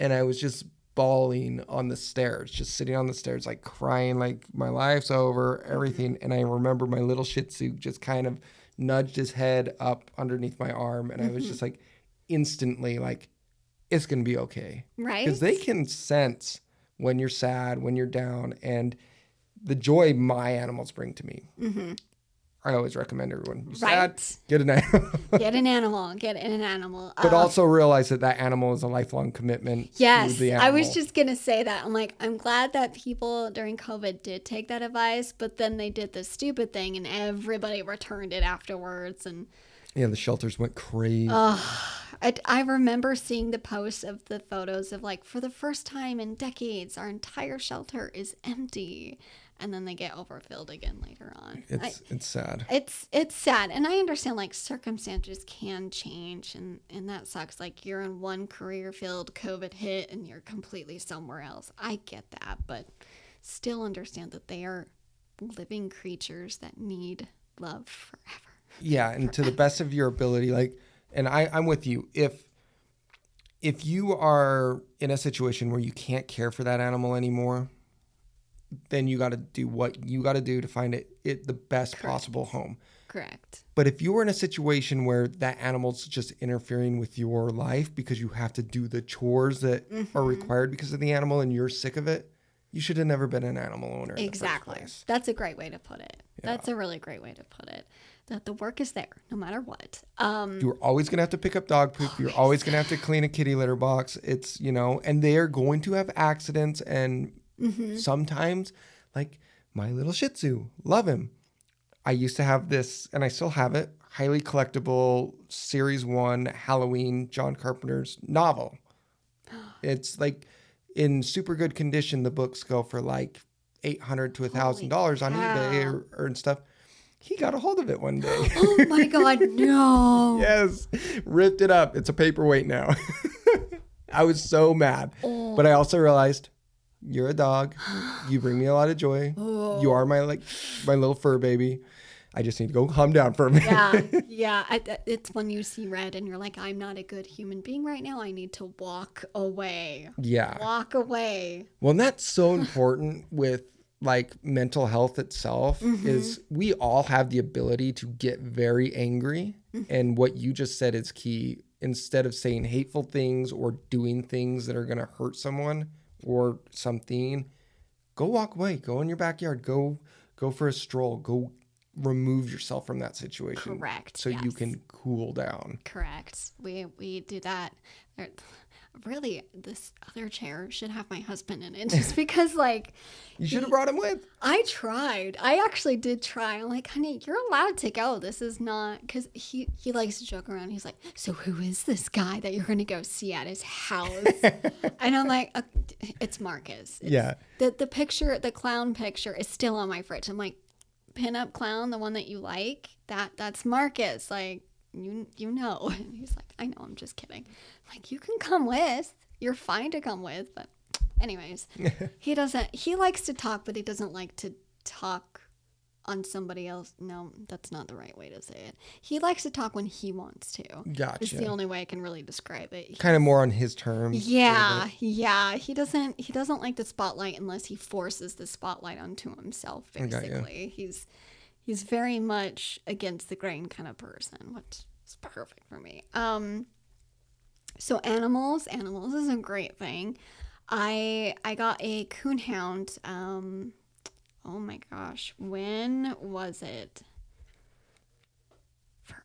and I was just bawling on the stairs, just sitting on the stairs, like crying, like my life's over, everything. And I remember my little Shih Tzu just kind of nudged his head up underneath my arm, and I was mm-hmm. just like instantly like, it's gonna be okay Right? because they can sense when you're sad, when you're down, and the joy my animals bring to me. Mm-hmm. I always recommend everyone. You're sad, Right. get an animal, Get an animal. Get an animal. but Uh, also realize that that animal is a lifelong commitment. to Yes, I was just gonna say that. I'm like, I'm glad that people during COVID did take that advice, but then they did this stupid thing, and everybody returned it afterwards. And yeah. The shelters went crazy. I, I remember seeing the posts of the photos of like, for the first time in decades, our entire shelter is empty, and then they get overfilled again later on. I- it's it's sad. it's it's sad and i understand like circumstances can change and and that sucks like you're in one career field covid hit and you're completely somewhere else i get that but still understand that they are living creatures that need love forever Yeah, and to the best of your ability, like, and I, I'm with you. If if you are in a situation where you can't care for that animal anymore, then you got to do what you got to do to find it, it the best possible home. correct But if you were in a situation where that animal's just interfering with your life because you have to do the chores that are required because of the animal and you're sick of it, you should have never been an animal owner. in the first exactly that's a great way to put it that's a really great way to put it that the work is there no matter what um You're always gonna have to pick up dog poop. You're always gonna have to clean a kitty litter box. It's you know, and they are going to have accidents, and Mm-hmm. sometimes, like my little Shih Tzu, love him. I used to have this, and I still have it. Highly collectible Series One Halloween John Carpenter's novel. It's like in super good condition. The books go for like eight hundred to a thousand dollars on eBay or, or and stuff. He got a hold of it one day. oh my god no yes, ripped it up. It's a paperweight now. I was so mad, oh. but I also realized you're a dog. You bring me a lot of joy. You are my like my little fur baby. I just need to go calm down for a minute. yeah, yeah. I, it's when you see red and you're like, I'm not a good human being right now. I need to walk away. Yeah. Walk away. Well, and that's so important with like mental health itself mm-hmm. is we all have the ability to get very angry mm-hmm. and what you just said is key instead of saying hateful things or doing things that are going to hurt someone or something go walk away. Go in your backyard. Go go for a stroll. Go remove yourself from that situation Correct, so you can cool down. Correct. We we do that. Really, this other chair should have my husband in it, just because like you should have brought him with I tried. I actually did try. I'm like, honey, you're allowed to go. This is not because he he likes to joke around. He's like, so who is this guy that you're going to go see at his house? and I'm like, it's Marcus. It's- Yeah. The the picture, the clown picture, is still on my fridge. I'm like, pinup clown, the one that you like. That that's Marcus. Like you you know. And he's like, I know. I'm just kidding. Like you can come with. You're fine to come with, but anyways. He doesn't he likes to talk but he doesn't like to talk on somebody else. No that's not the right way to say it. He likes to talk when he wants to. Gotcha. it's the only way i can really describe it. He- kind of more on his terms yeah yeah. He doesn't he doesn't like the spotlight unless he forces the spotlight onto himself basically. He's he's very much against the grain kind of person which is perfect for me. Um so animals, animals is a great thing. I I got a coonhound. Um, oh my gosh, when was it? Forever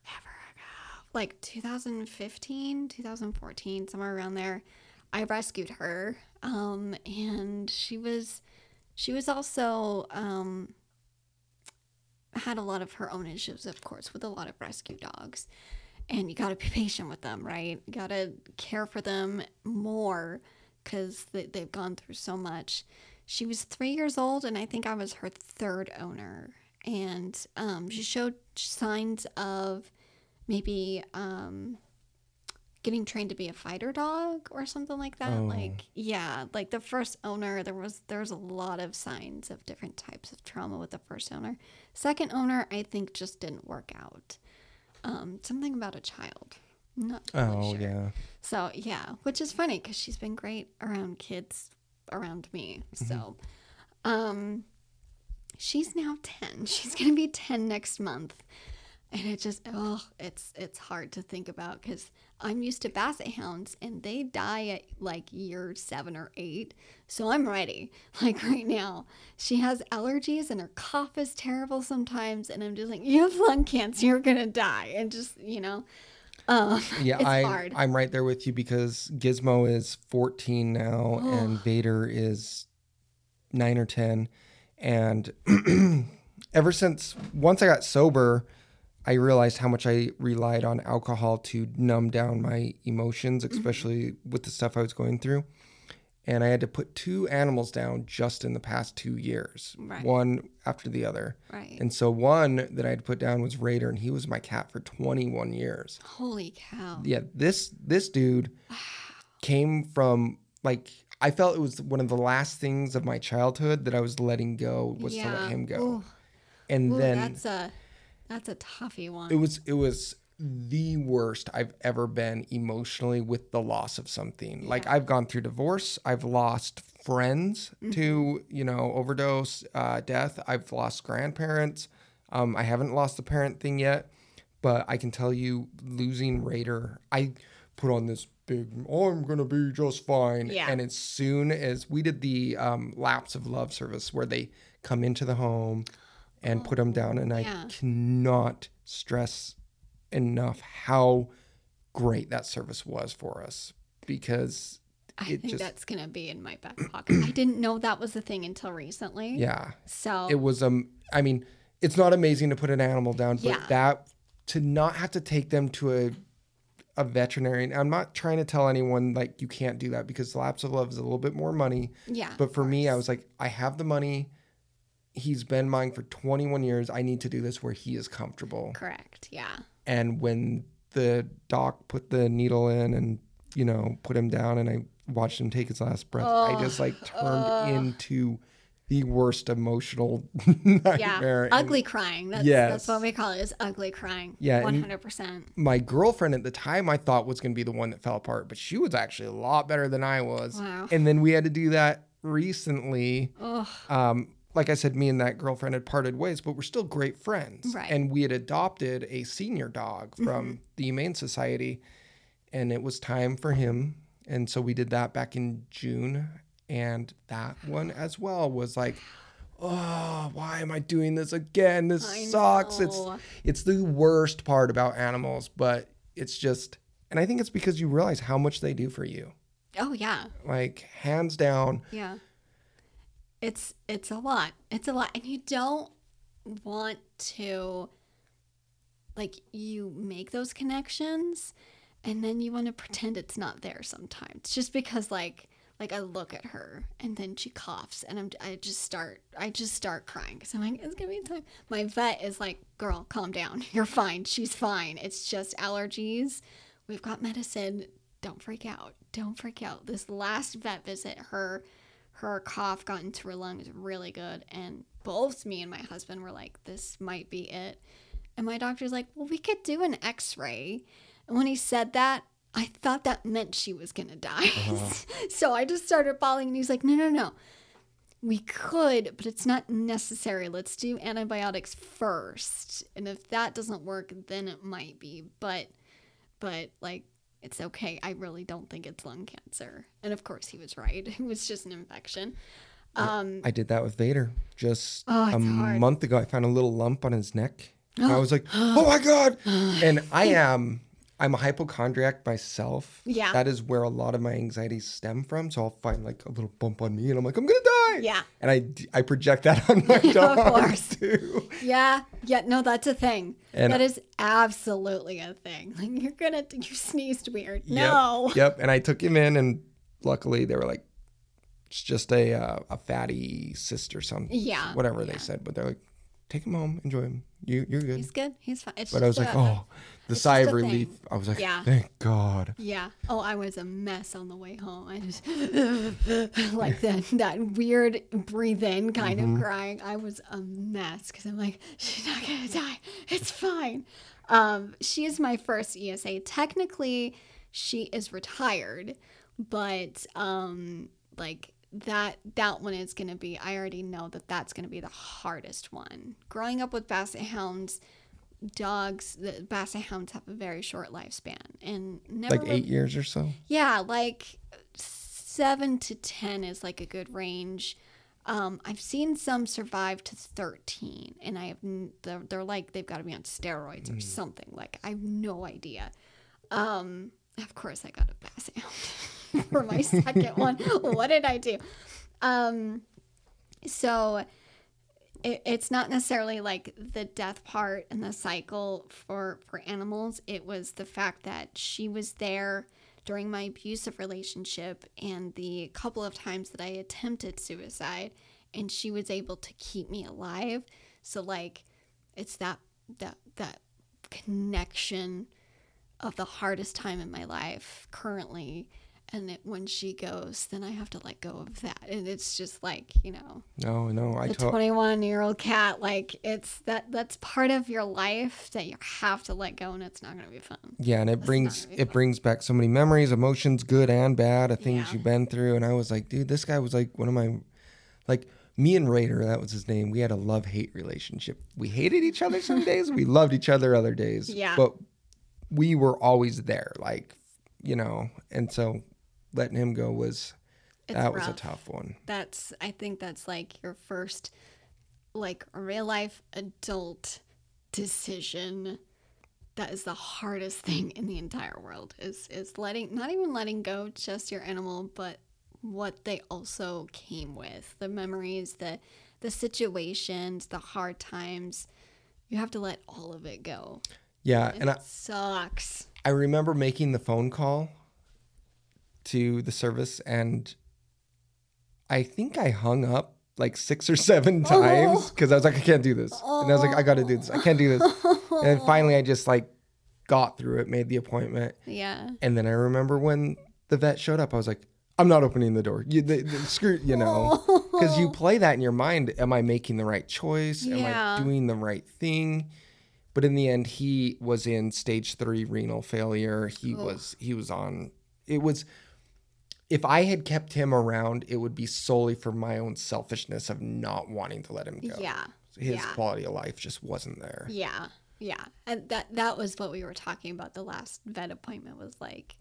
ago, like 2015, 2014, somewhere around there. I rescued her, um, and she was she was also um, had a lot of her own issues, of course, with a lot of rescue dogs. And you got to be patient with them, right? You got to care for them more because they, they've gone through so much. She was three years old, and I think I was her third owner. And um, she showed signs of maybe um, getting trained to be a fighter dog or something like that. Oh. Like, yeah, like the first owner, there was there's a lot of signs of different types of trauma with the first owner. Second owner, I think, just didn't work out. Um, something about a child. I'm not totally Oh sure. yeah. So yeah, which is funny because she's been great around kids around me. So, um, she's now ten. She's gonna be ten next month, and it just oh, it's it's hard to think about because I'm used to basset hounds and they die at like year seven or eight. So I'm ready. Like right now, she has allergies and her cough is terrible sometimes, and I'm just like, you have lung cancer, you're gonna die, and just you know. Um, Yeah, it's I. I'm right there with you because Gizmo is 14 now and Vader is 9 or 10 and ever since once I got sober I realized how much I relied on alcohol to numb down my emotions Mm-hmm. especially with the stuff I was going through and I had to put two animals down just in the past 2 years Right. one after the other right. and so one that I had put down was Raider and he was my cat for 21 years Holy cow. yeah this this dude came from like i felt it was one of the last things of my childhood that i was letting go was to let him go Ooh, and ooh, then that's a that's a toughie one. it was it was the worst i've ever been emotionally with the loss of something like i've gone through divorce i've lost friends Mm-hmm. to you know overdose uh, death i've lost grandparents um, i haven't lost the parent thing yet but i can tell you losing raider i put on this big oh, i'm gonna be just fine Yeah. and as soon as we did the um, laps of love service where they come into the home and put them down and i cannot stress enough how great that service was for us because I think just that's gonna be in my back pocket. I didn't know that was the thing until recently. yeah So it was um i mean it's not amazing to put an animal down but Yeah. that to not have to take them to a a veterinarian i'm not trying to tell anyone like you can't do that because laps of love is a little bit more money yeah. but for me i was like i have the money he's been mine for 21 years i need to do this where he is comfortable correct. Yeah. and when the doc put the needle in and you know put him down and i watched him take his last breath i just like turned into the worst emotional Yeah. nightmare And Ugly crying. That's Yes. that's what we call it is ugly crying. Yeah, hundred percent. my girlfriend at the time i thought was going to be the one that fell apart but she was actually a lot better than i was Wow. and then we had to do that recently Oh um, like I said, me and that girlfriend had parted ways, but we're still great friends. Right. And we had adopted a senior dog mm-hmm. from the Humane Society, and it was time for him. And so we did that back in June. And that one as well was like, oh, why am I doing this again? This I sucks. know. It's it's the worst part about animals, but it's just and I think it's because you realize how much they do for you. Oh yeah. Like hands down. Yeah. It's it's a lot. It's a lot. And you don't want to like you make those connections and then you want to pretend it's not there sometimes just because like like I look at her and then she coughs and I'm I just start I just start crying because I'm like it's gonna be time. My vet is like, girl, calm down. You're fine. She's fine. It's just allergies. We've got medicine. Don't freak out. Don't freak out. This last vet visit, her her cough got into her lungs really good, and both me and my husband were like, this might be it. And my doctor's like, well, we could do an X-ray. And when he said that, I thought that meant she was gonna die. Uh-huh. so I just started bawling, and he's like, no, no, no. We could, but it's not necessary. Let's do antibiotics first. And if that doesn't work, then it might be. But but like it's okay. I really don't think it's lung cancer. And of course, he was right. It was just an infection. Um, I did that with Vader just Oh, a hard. month ago. I found a little lump on his neck. I was like, "Oh my god!" And I am I'm a hypochondriac myself. Yeah. that is where a lot of my anxieties stem from. So I'll find like a little bump on me, and I'm like, "I'm gonna die." Yeah. and I I project that on my dog of course. too. yeah, yeah, no, that's a thing. And- that is absolutely a thing. Like you're gonna, you sneezed weird. No. Yep. Yep. And I took him in, and luckily they were like, it's just a uh, a fatty cyst or something. Yeah, Whatever yeah. they said, but they're like, take him home, enjoy him. You you're good. He's good. He's fine. It's but I was like, a- oh, the sigh of a thing. relief. I was like, Yeah. thank God. Yeah. Oh, I was a mess on the way home. I just like that that weird breathe in kind Mm-hmm. of crying. I was a mess because I'm like, she's not gonna die. It's fine. Um, she is my first ESA. Technically, she is retired, but um, like that that one is gonna be. I already know that that's gonna be the hardest one. Growing up with basset hounds. Dogs, the basset hounds have a very short lifespan, and never Like eight years or so. yeah, like seven to 10 is like a good range. Um, I've seen some survive to 13, and I have, they're, they're like, they've got to be on steroids or something. Like, I have no idea. Um, of course, I got a basset hound for my second one. What did I do? Um, so it, it's not necessarily like the death part and the cycle for for animals it was the fact that she was there during my abusive relationship and the couple of times that i attempted suicide and she was able to keep me alive so like it's that that that connection of the hardest time in my life currently and it, when she goes then i have to let go of that and it's just like you know No, no. I the 21 year old cat like it's that that's part of your life that you have to let go and it's not going to be fun Yeah, and it brings gonna be it brings back so many memories, emotions, good and bad, of things Yeah. you've been through. And I was like, dude, this guy was like one of my, like me and Raider, that was his name. We had a love hate relationship. We hated each other some days. We loved each other other days. Yeah. But we were always there, like you know. And so letting him go was It's that was a tough one. that's i think that's like your first like real life adult decision that is the hardest thing in the entire world is is letting not even letting go just your animal but what they also came with the memories the the situations the hard times you have to let all of it go Yeah, and, and I, it sucks I remember making the phone call to the service and I think I hung up like six or seven times because I was like, I can't do this. And I was like, I got to do this. I can't do this. And then finally I just like got through it, made the appointment. yeah And then I remember when the vet showed up, I was like, I'm not opening the door. You, the, the, screw, you know, because you play that in your mind. Am I making the right choice? Am Yeah. I doing the right thing? But in the end, he was in stage three renal failure. He was he was on. It was. If I had kept him around, it would be solely for my own selfishness of not wanting to let him go. yeah His yeah. quality of life just wasn't there. Yeah, yeah, and that that was what we were talking about. The last vet appointment was like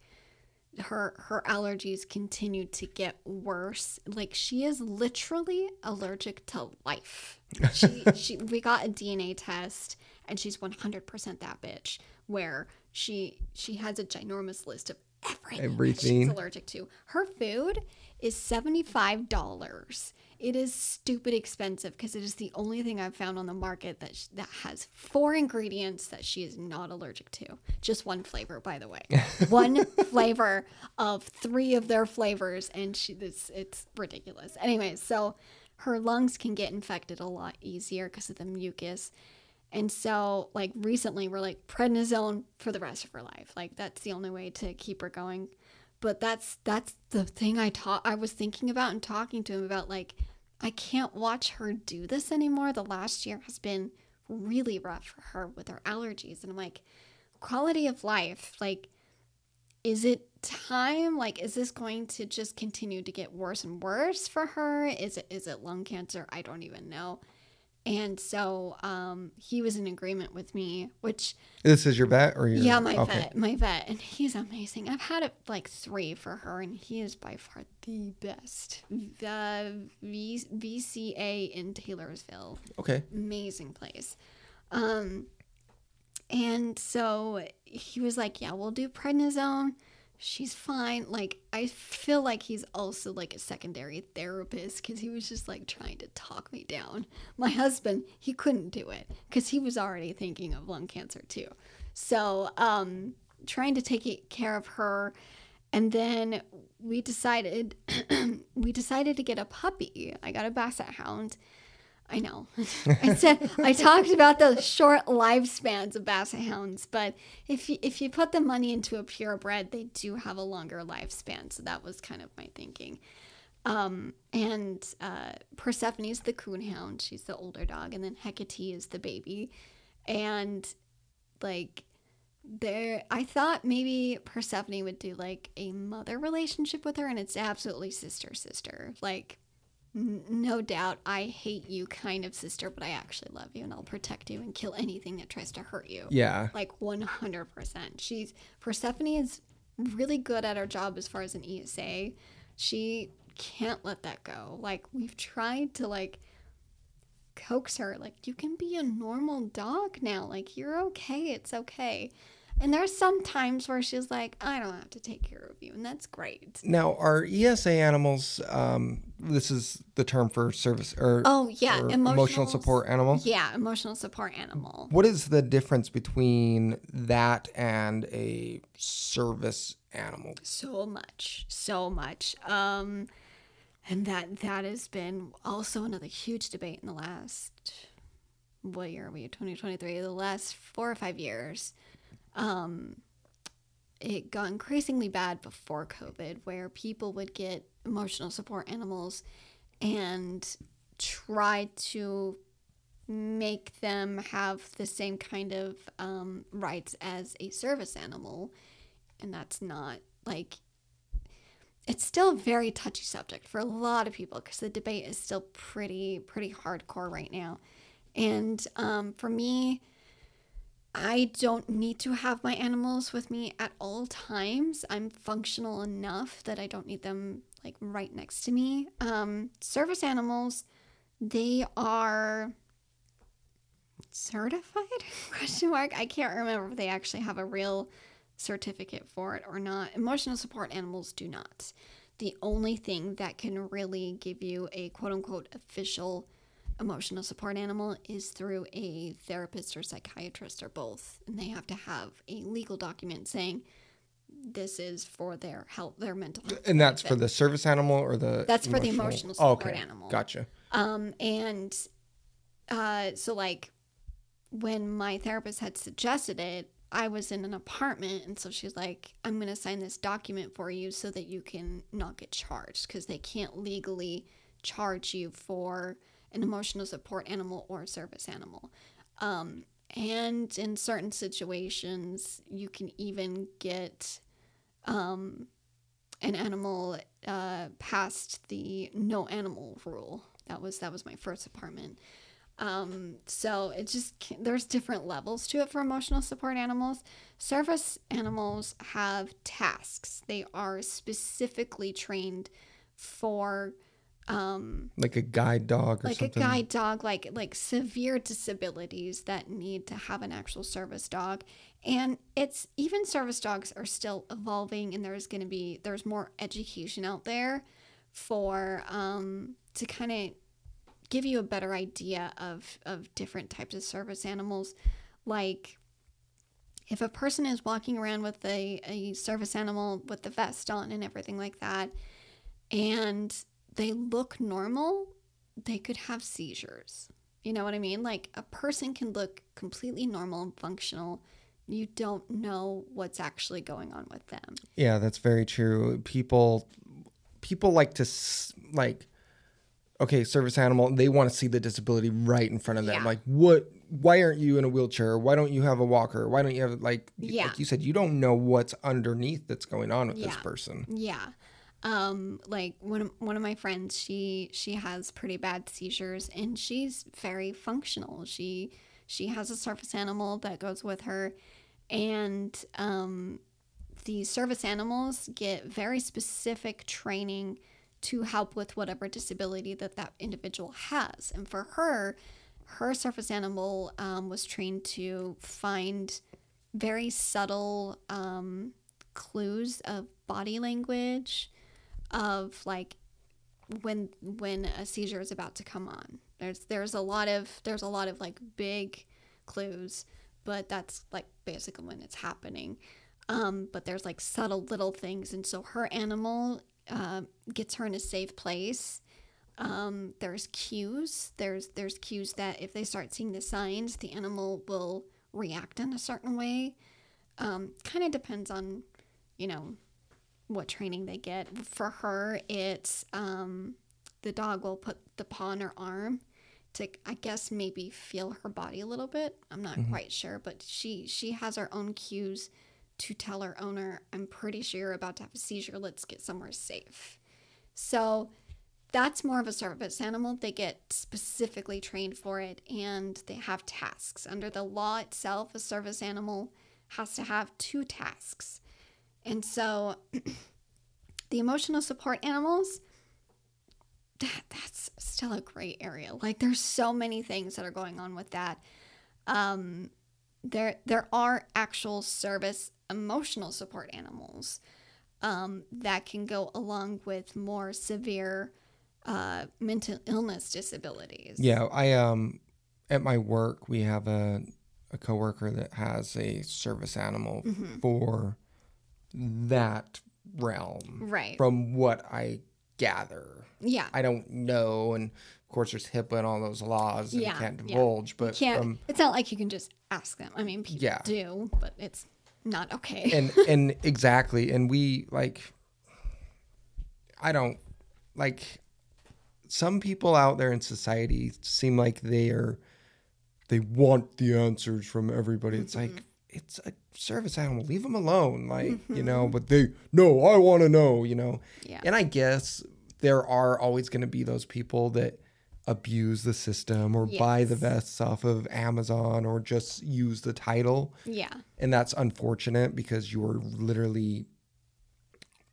her her allergies continued to get worse. Like she is literally allergic to life. She she we got a DNA test and she's one hundred percent that bitch. Where she she has a ginormous list of everything, Everything. she's allergic to. Her food is seventy five dollars. It is stupid expensive because it is the only thing I've found on the market that sh- that has four ingredients that she is not allergic to. Just one flavor, by the way. one flavor of three of their flavors, and she it's it's ridiculous. Anyway, so her lungs can get infected a lot easier because of the mucus. And so, like recently, we're like prednisone for the rest of her life. Like that's the only way to keep her going. But that's that's the thing I taught. I was thinking about and talking to him about. Like, I can't watch her do this anymore. The last year has been really rough for her with her allergies, and I'm like, quality of life. Like, is it time? Like, is this going to just continue to get worse and worse for her? Is it is it lung cancer? I don't even know And so um, he was in agreement with me, which This is your vet or your yeah, my okay. vet, my vet, and he's amazing. I've had it like three for her, and he is by far the best. The v- VCA in Taylorsville, Okay. amazing place. Um, and so he was like, "Yeah, we'll do prednisone. She's fine." Like I feel like he's also like a secondary therapist because he was just like trying to talk me down. My husband, he couldn't do it because he was already thinking of lung cancer too. So, um, trying to take care of her, and then we decided we decided to get a puppy. I got a basset hound. I know. I said I talked about the short lifespans of basset hounds, but if you, if you put the money into a purebred, they do have a longer lifespan. So that was kind of my thinking. Um, and uh, Persephone's the coonhound; she's the older dog, and then Hecate is the baby. And like there, I thought maybe Persephone would do like a mother relationship with her, and it's absolutely sister sister. Like no doubt I hate you kind of sister, but I actually love you and I'll protect you and kill anything that tries to hurt you. Yeah. Like 100%. She's Persephone is really good at her job as far as an ESA. She can't let that go. Like we've tried to like coax her like you can be a normal dog now. Like you're okay. It's okay. And there's some times where she's like, I don't have to take care of you, and that's great. Now, are ESA animals? Um, this is the term for service or Oh yeah, or emotional, emotional support animals. Yeah, emotional support animal. What is the difference between that and a service animal? So much, so much. Um, and that that has been also another huge debate in the last what year are we? Twenty twenty three. The last four or five years. Um, it got increasingly bad before COVID, where people would get emotional support animals and try to make them have the same kind of um, rights as a service animal. And that's not like it's still a very touchy subject for a lot of people because the debate is still pretty pretty hardcore right now. And um, for me, I don't need to have my animals with me at all times. I'm functional enough that I don't need them like right next to me. Um, service animals, they are certified? Question mark. I can't remember if they actually have a real certificate for it or not. Emotional support animals do not. The only thing that can really give you a quote unquote official emotional support animal is through a therapist or psychiatrist or both. And they have to have a legal document saying this is for their health, their mental health. And that's for the service animal or the That's for the emotional Oh, support okay. animal. Gotcha. Um, and uh, so like when my therapist had suggested it, I was in an apartment, and so she's like, "I'm gonna sign this document for you so that you can not get charged because they can't legally charge you for an emotional support animal or service animal." Um, and in certain situations, you can even get um, an animal uh, past the no animal rule. That was that was my first apartment. Um, so it just there's different levels to it for emotional support animals. Service animals have tasks. They are specifically trained for um, Like a guide dog or something like something. a guide dog, like like severe disabilities that need to have an actual service dog. And it's even service dogs are still evolving, and there's going to be there's more education out there for um, to kind of give you a better idea of of different types of service animals, like. If a person is walking around with a, a service animal with the vest on and everything like that, and they look normal, they could have seizures. You know what I mean? Like a person can look completely normal and functional. You don't know what's actually going on with them. Yeah, that's very true. People people like to s- like okay, service animal, they want to see the disability right in front of them. Yeah. Like what why aren't you in a wheelchair? Why don't you have a walker? Why don't you have like Yeah. like you said you don't know what's underneath that's going on with this person. Yeah. Um, like one of, one of my friends, she she has pretty bad seizures, and she's very functional. She she has a service animal that goes with her, and um, the service animals get very specific training to help with whatever disability that that individual has. And for her, her service animal um, was trained to find very subtle um, clues of body language of like when when a seizure is about to come on. There's there's a lot of there's a lot of like big clues, but that's like basically when it's happening. Um, but there's like subtle little things, and so her animal uh, gets her in a safe place. Um, there's cues. There's there's cues that if they start seeing the signs, the animal will react in a certain way. Um, kind of depends on, you know, what training they get. For her, it's um, the dog will put the paw on her arm to, I guess, maybe feel her body a little bit. I'm not mm-hmm. quite sure, but she she has her own cues to tell her owner, "I'm pretty sure you're about to have a seizure. Let's get somewhere safe." So that's more of a service animal. They get specifically trained for it and they have tasks. Under the law itself, a service animal has to have two tasks. And so the emotional support animals, that, that's still a great area. Like there's so many things that are going on with that. Um, there there are actual service emotional support animals um, that can go along with more severe uh, mental illness disabilities. Yeah, I um at my work we have a a coworker that has a service animal mm-hmm. for that realm. Right. From what I gather. Yeah. I don't know. And of course, there's HIPAA and all those laws and yeah, you can't divulge. Yeah. But can't, from, it's not like you can just ask them. I mean, people yeah. do, but it's not okay. and and exactly. And we like, I don't like. Some people out there in society seem like they are, they want the answers from everybody. It's mm-hmm. like it's a service animal. Leave them alone. Like, mm-hmm. you know, but they, no, I want to know, you know. Yeah. And I guess there are always going to be those people that abuse the system or yes. buy the vests off of Amazon or just use the title. Yeah. And that's unfortunate because you're literally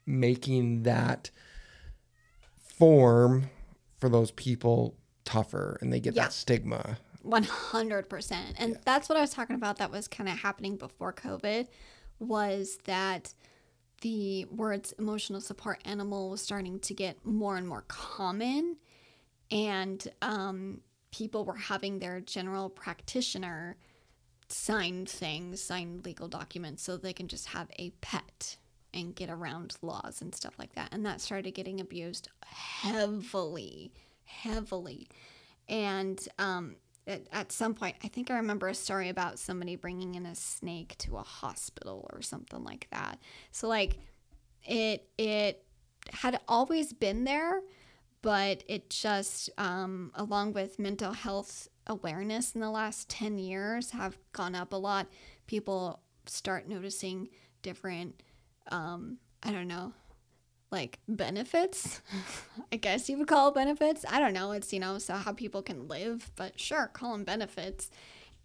making that form for those people tougher and they get yeah. that stigma 100%. And yeah. that's what I was talking about that was kind of happening before COVID was that the words emotional support animal was starting to get more and more common and um, people were having their general practitioner sign things, sign legal documents so they can just have a pet and get around laws and stuff like that. And that started getting abused heavily, heavily. And um, at, at some point, I think I remember a story about somebody bringing in a snake to a hospital or something like that. So like it it had always been there, but it just um, along with mental health awareness in the last 10 years have gone up a lot. People start noticing different um, I don't know, like benefits i guess you would call benefits. I don't know. It's you know so how people can live but sure call them benefits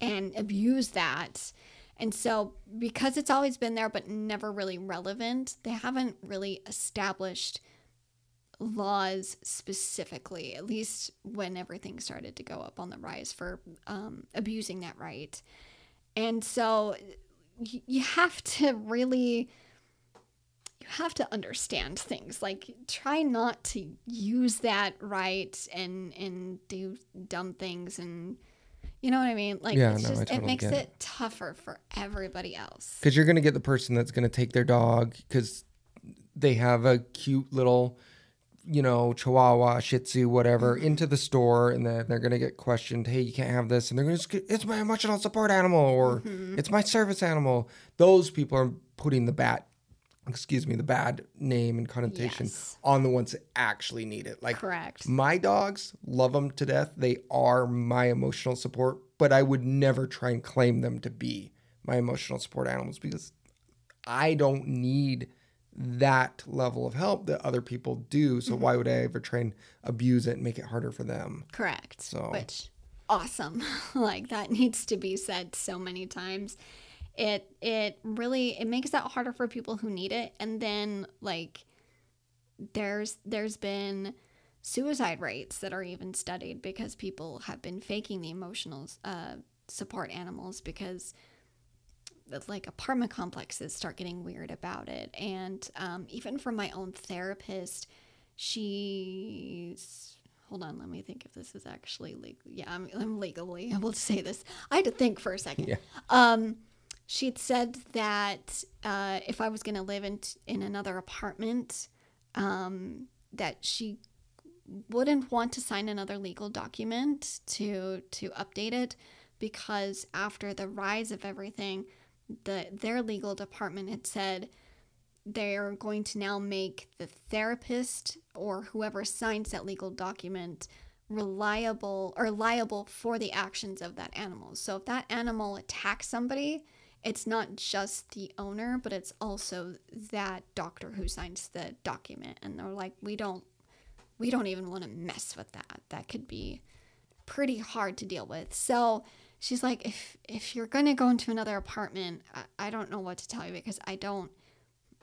and abuse that. And so because it's always been there but never really relevant they haven't really established laws specifically at least when everything started to go up on the rise for um, abusing that right. And so you have to really you have to understand things like try not to use that right and and do dumb things and you know what I mean? Like, yeah, it's no, just, totally it makes it, it tougher for everybody else. Because you're going to get the person that's going to take their dog because they have a cute little, you know, Chihuahua, Shih Tzu, whatever, mm-hmm. into the store, and then they're going to get questioned. Hey, you can't have this, and they're going to. It's my emotional support animal, or mm-hmm. it's my service animal. Those people are putting the bat excuse me, the bad name and connotation yes. on the ones that actually need it. Like, correct. My dogs love them to death. They are my emotional support, but I would never try and claim them to be my emotional support animals because I don't need that level of help that other people do. So mm-hmm. why would I ever try and abuse it and make it harder for them? Correct. So- Which awesome. like that needs to be said so many times. It it really it makes that harder for people who need it. And then like there's there's been suicide rates that are even studied because people have been faking the emotional uh, support animals because like apartment complexes start getting weird about it. And um, even from my own therapist she's hold on let me think if this is actually legal. Yeah I'm, I'm legally able to say this. I had to think for a second. Yeah. um, she'd said that uh, if i was going to live in, in another apartment um, that she wouldn't want to sign another legal document to to update it because after the rise of everything the their legal department had said they're going to now make the therapist or whoever signs that legal document reliable or liable for the actions of that animal. So if that animal attacks somebody, it's not just the owner, but it's also that doctor who signs the document and they're like we don't we don't even want to mess with that. That could be pretty hard to deal with. So she's like, if if you're gonna go into another apartment, I, I don't know what to tell you because I don't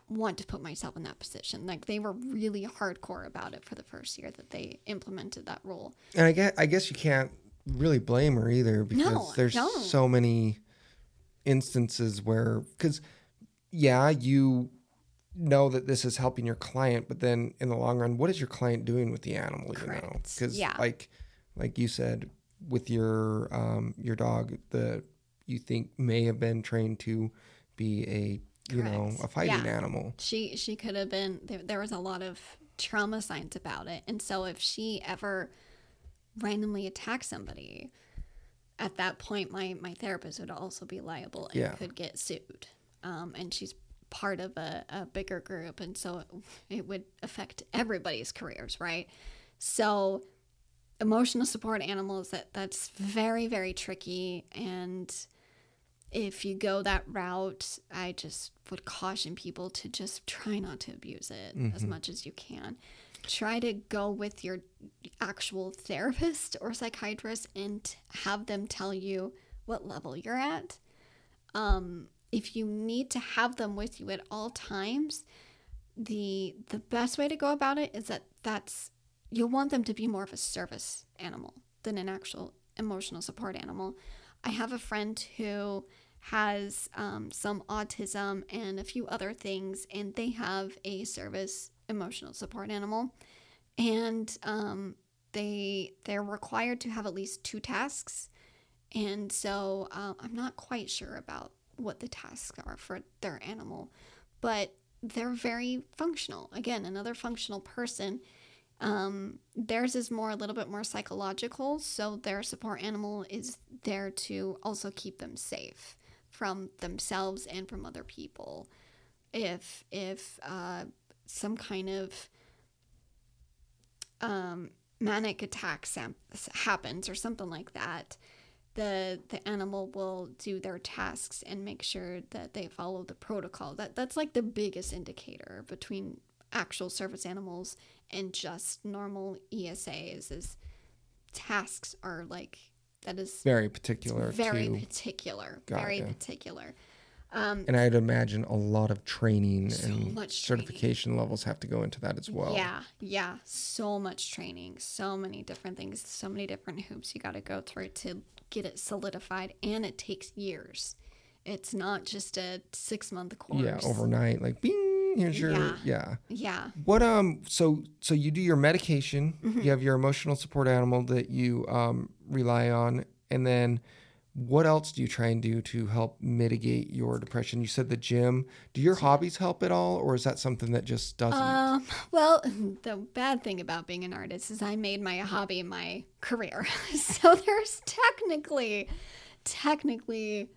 want to put myself in that position. Like they were really hardcore about it for the first year that they implemented that rule. And I guess I guess you can't really blame her either because No, there's so many instances where because yeah you know that this is helping your client but then in the long run what is your client doing with the animal you know because Yeah. like like you said with your um your dog the you think may have been trained to be a you know a fighting Yeah. animal She she could have been there, there was a lot of trauma signs about it. And so if she ever randomly attacked somebody, at that point my my therapist would also be liable and Yeah. could get sued. Um, and she's part of a, a bigger group and so it, it would affect everybody's careers, right? So emotional support animals that that's very very tricky and if you go that route i just would caution people to just try not to abuse it as much as you can try to go with your actual therapist or psychiatrist and have them tell you what level you're at um, if you need to have them with you at all times the the best way to go about it is that that's you'll want them to be more of a service animal than an actual emotional support animal. I have a friend who has um, some autism and a few other things, and they have a service emotional support animal, and um, they they're required to have at least two tasks, and so uh, I'm not quite sure about what the tasks are for their animal, but they're very functional. Again, another functional person. Um, theirs is more a little bit more psychological, so their support animal is there to also keep them safe from themselves and from other people. If if uh, some kind of um, manic attack sam- happens or something like that, the the animal will do their tasks and make sure that they follow the protocol. That that's like the biggest indicator between actual service animals and just normal ESAs is tasks are like that is very particular very to particular, Got very particular. Um, and I'd imagine a lot of training So and training. certification levels have to go into that as well. Yeah, yeah, so much training, so many different things, so many different hoops you got to go through to get it solidified, and it takes years. It's not just a six month course. Yeah, overnight, like bing, here's your Yeah. yeah. Yeah, What um so so you do your medication, Mm-hmm. you have your emotional support animal that you um rely on, and then what else do you try and do to help mitigate your depression? You said the gym. Do your hobbies help at all, or is that something that just doesn't? Um, well, the bad thing about being an artist is I made my hobby my career. so there's technically, technically,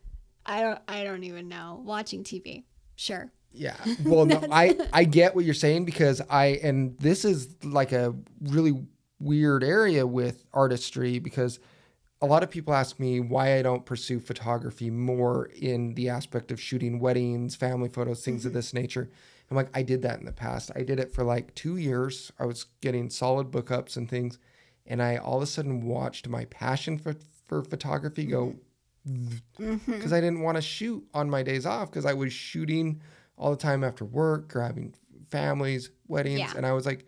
I don't, I don't even know. Watching TV, sure. Yeah. Well, no, I I get what you're saying because I and this is like a really weird area with artistry because a lot of people ask me why I don't pursue photography more in the aspect of shooting weddings, family photos, things of mm-hmm. this nature. I'm like, I did that in the past. I did it for like two years. I was getting solid book ups and things. And I all of a sudden watched my passion for, for photography go mm-hmm. Mm-hmm. because I didn't want to shoot on my days off because I was shooting all the time after work, grabbing families, weddings. Yeah. And I was like,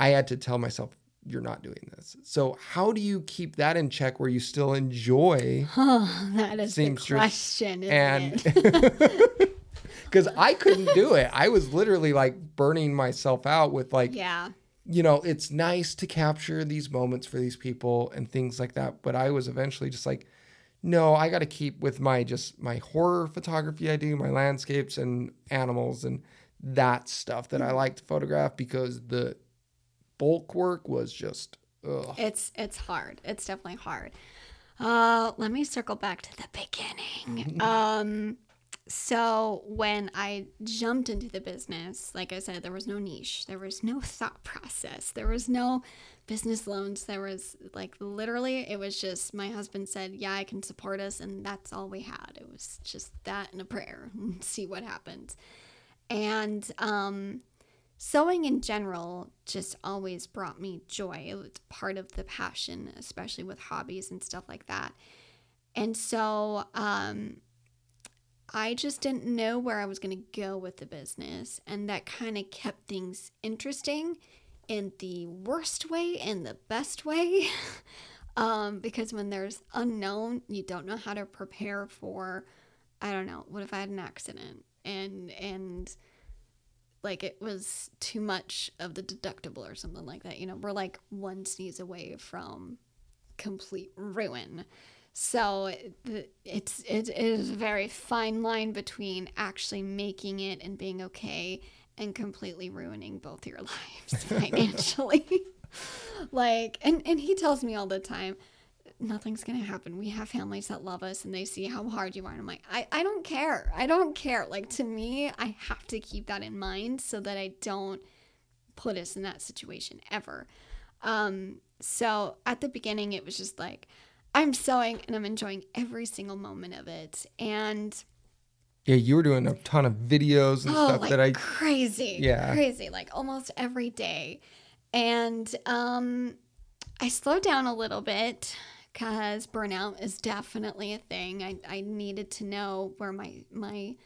I had to tell myself, you're not doing this. So, how do you keep that in check where you still enjoy? Oh, that is the question, and because I couldn't do it. I was literally like burning myself out with like, yeah. you know, it's nice to capture these moments for these people and things like that. But I was eventually just like, no, I got to keep with my just my horror photography I do, my landscapes and animals and that stuff that I mm. like to photograph because the bulk work was just, ugh. It's it's hard. It's definitely hard. Uh, let me circle back to the beginning. Um, so when I jumped into the business, like I said, there was no niche, there was no thought process, there was no business loans. There was like literally, it was just my husband said, "Yeah, I can support us," and that's all we had. It was just that and a prayer, and see what happens. And um, sewing in general just always brought me joy. It was part of the passion, especially with hobbies and stuff like that. And so um, I just didn't know where I was going to go with the business. And that kind of kept things interesting in the worst way and the best way. um, because when there's unknown, you don't know how to prepare for, I don't know, what if I had an accident? And, and, like it was too much of the deductible or something like that. You know, we're like one sneeze away from complete ruin. So it's it is a very fine line between actually making it and being okay and completely ruining both your lives financially. like and and he tells me all the time nothing's gonna happen. We have families that love us and they see how hard you are. And I'm like, I, I don't care. I don't care. Like to me, I have to keep that in mind so that I don't put us in that situation ever. Um, so at the beginning it was just like I'm sewing and I'm enjoying every single moment of it. And yeah, you were doing a ton of videos and oh, stuff like that I, crazy, Yeah. crazy, like almost every day. And um, I slowed down a little bit because burnout is definitely a thing. I, I needed to know where my my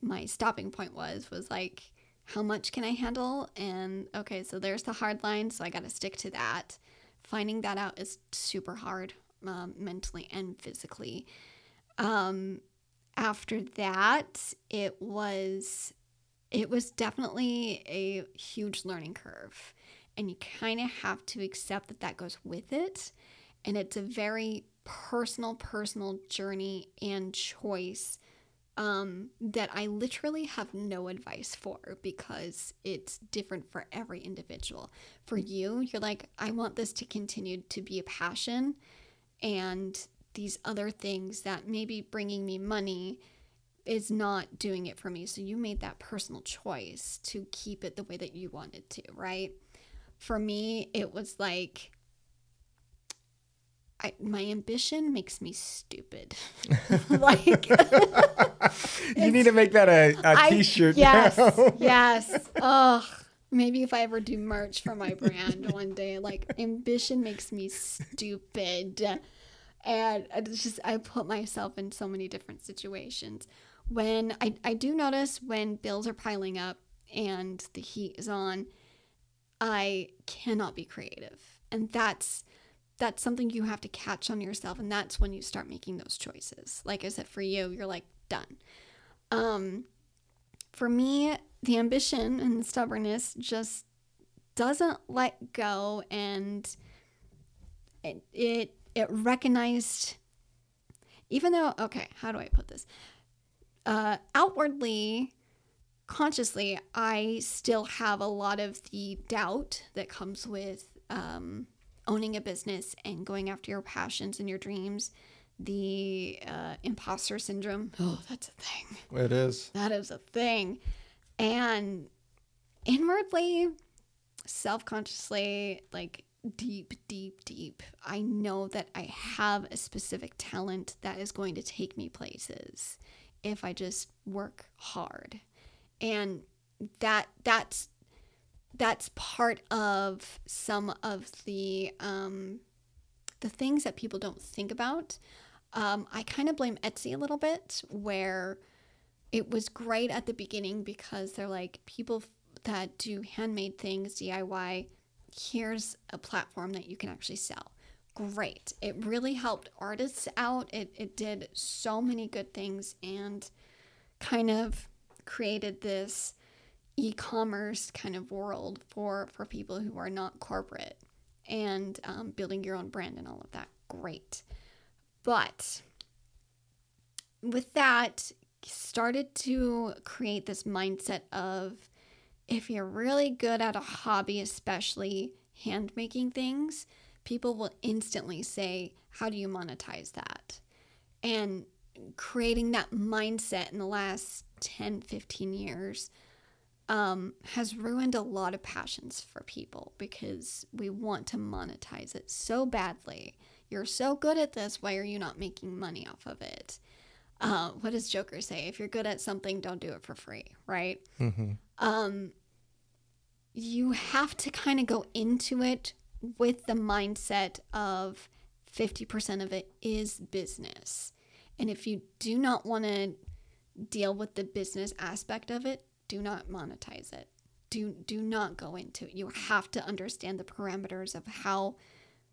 my stopping point was was like how much can I handle? And okay, so there's the hard line, so I got to stick to that. Finding that out is super hard, um, mentally and physically. Um, after that, it was it was definitely a huge learning curve, and you kind of have to accept that that goes with it, and it's a very personal, personal journey and choice um, that I literally have no advice for because it's different for every individual. For you, you're like, I want this to continue to be a passion, and these other things that maybe bringing me money is not doing it for me. So you made that personal choice to keep it the way that you wanted to, right? For me, it was like, I, my ambition makes me stupid. like, you need to make that a, a I- t-shirt Yes, yes. Ugh. Maybe if I ever do merch for my brand one day, like ambition makes me stupid, and it's just I put myself in so many different situations. When I I do notice when bills are piling up and the heat is on, I cannot be creative, and that's that's something you have to catch on yourself, and that's when you start making those choices. Like I said, for you, you're like done. Um, for me, the ambition and the stubbornness just doesn't let go and it it, it recognized even though okay how do i put this uh, outwardly consciously i still have a lot of the doubt that comes with um, owning a business and going after your passions and your dreams the uh, imposter syndrome oh that's a thing It is. that is a thing. And inwardly, self consciously, like deep, deep, deep. I know that I have a specific talent that is going to take me places if I just work hard. And that that's that's part of some of the um, the things that people don't think about. Um, I kind of blame Etsy a little bit, where it was great at the beginning because they're like people that do handmade things, DIY. Here's a platform that you can actually sell. Great. It really helped artists out. It, it did so many good things and kind of created this e-commerce kind of world for for people who are not corporate and um, building your own brand and all of that. Great. But with that started to create this mindset of if you're really good at a hobby especially hand making things people will instantly say how do you monetize that? And creating that mindset in the last 10 15 years um, has ruined a lot of passions for people because we want to monetize it so badly. You're so good at this, why are you not making money off of it? Uh, what does Joker say? If you're good at something, don't do it for free, right? Mm-hmm. Um, you have to kind of go into it with the mindset of 50% of it is business. And if you do not want to deal with the business aspect of it, do not monetize it. Do do not go into it. You have to understand the parameters of how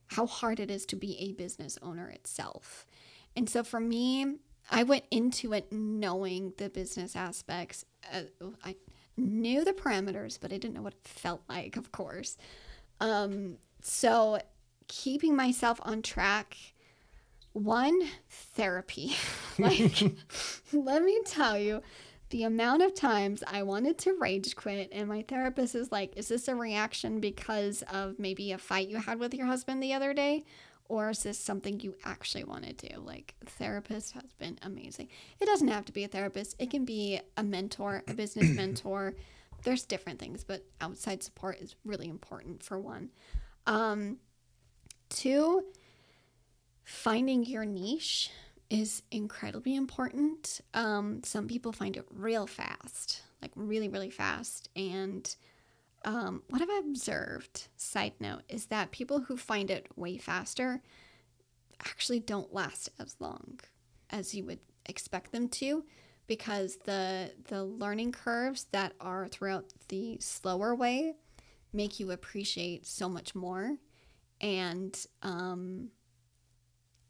how hard it is to be a business owner itself. And so for me, I went into it knowing the business aspects. Uh, I knew the parameters, but I didn't know what it felt like, of course. Um, so keeping myself on track one therapy like let me tell you the amount of times I wanted to rage quit, and my therapist is like, Is this a reaction because of maybe a fight you had with your husband the other day? Or is this something you actually want to do? Like, therapist has been amazing. It doesn't have to be a therapist, it can be a mentor, a business mentor. There's different things, but outside support is really important for one. Um, two, finding your niche is incredibly important. Um, some people find it real fast, like really, really fast. And um, what I've observed, side note, is that people who find it way faster actually don't last as long as you would expect them to because the the learning curves that are throughout the slower way make you appreciate so much more and um,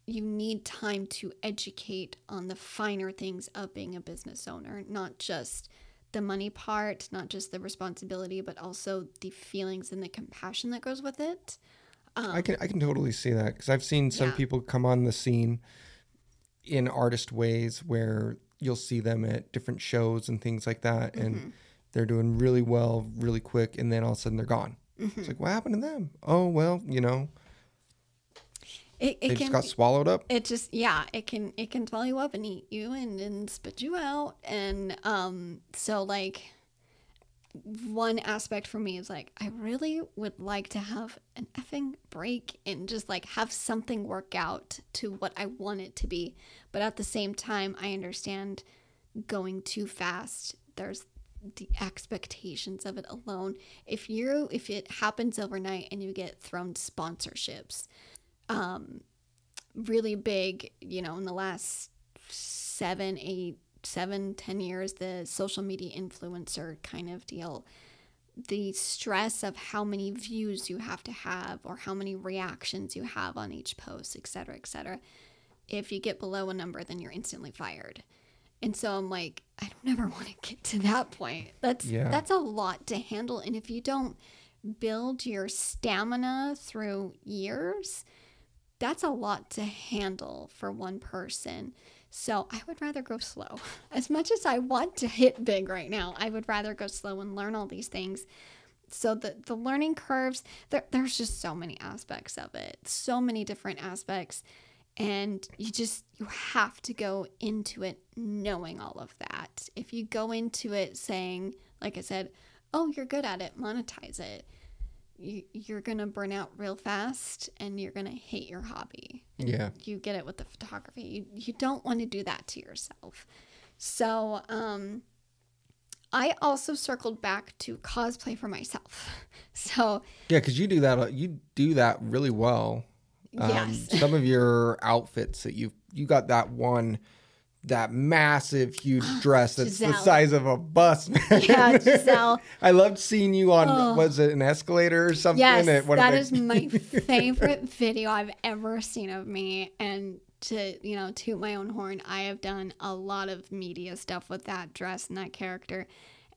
you need time to educate on the finer things of being a business owner, not just the money part, not just the responsibility, but also the feelings and the compassion that goes with it. Um, I can I can totally see that because I've seen some yeah. people come on the scene in artist ways where you'll see them at different shows and things like that, mm-hmm. and they're doing really well, really quick, and then all of a sudden they're gone. Mm-hmm. It's like what happened to them? Oh well, you know it, it they can, just got swallowed up. It just yeah, it can it can swallow you up and eat you and, and spit you out. And um so like one aspect for me is like I really would like to have an effing break and just like have something work out to what I want it to be. But at the same time I understand going too fast. There's the expectations of it alone. If you if it happens overnight and you get thrown sponsorships, um, really big, you know, in the last seven, eight, seven, ten years, the social media influencer kind of deal. The stress of how many views you have to have or how many reactions you have on each post, et cetera, et cetera. If you get below a number, then you're instantly fired. And so I'm like, I don't ever want to get to that point. That's yeah. that's a lot to handle. And if you don't build your stamina through years, that's a lot to handle for one person. So I would rather go slow. As much as I want to hit big right now, I would rather go slow and learn all these things. So the the learning curves, there, there's just so many aspects of it, so many different aspects, and you just you have to go into it knowing all of that. If you go into it saying, like I said, oh, you're good at it, monetize it you, you're gonna burn out real fast and you're gonna hate your hobby. Yeah. you get it with the photography. You you don't want to do that to yourself. So um, I also circled back to cosplay for myself. So Yeah, because you do that. You do that really well. Um, yes, some of your outfits that you you got that one, that massive, huge dress that's the size of a bus. Man. yeah, Giselle. I loved seeing you on. Oh. Was it an escalator or something? Yes, at that is my favorite video I've ever seen of me. And to, you know, toot my own horn, I have done a lot of media stuff with that dress and that character.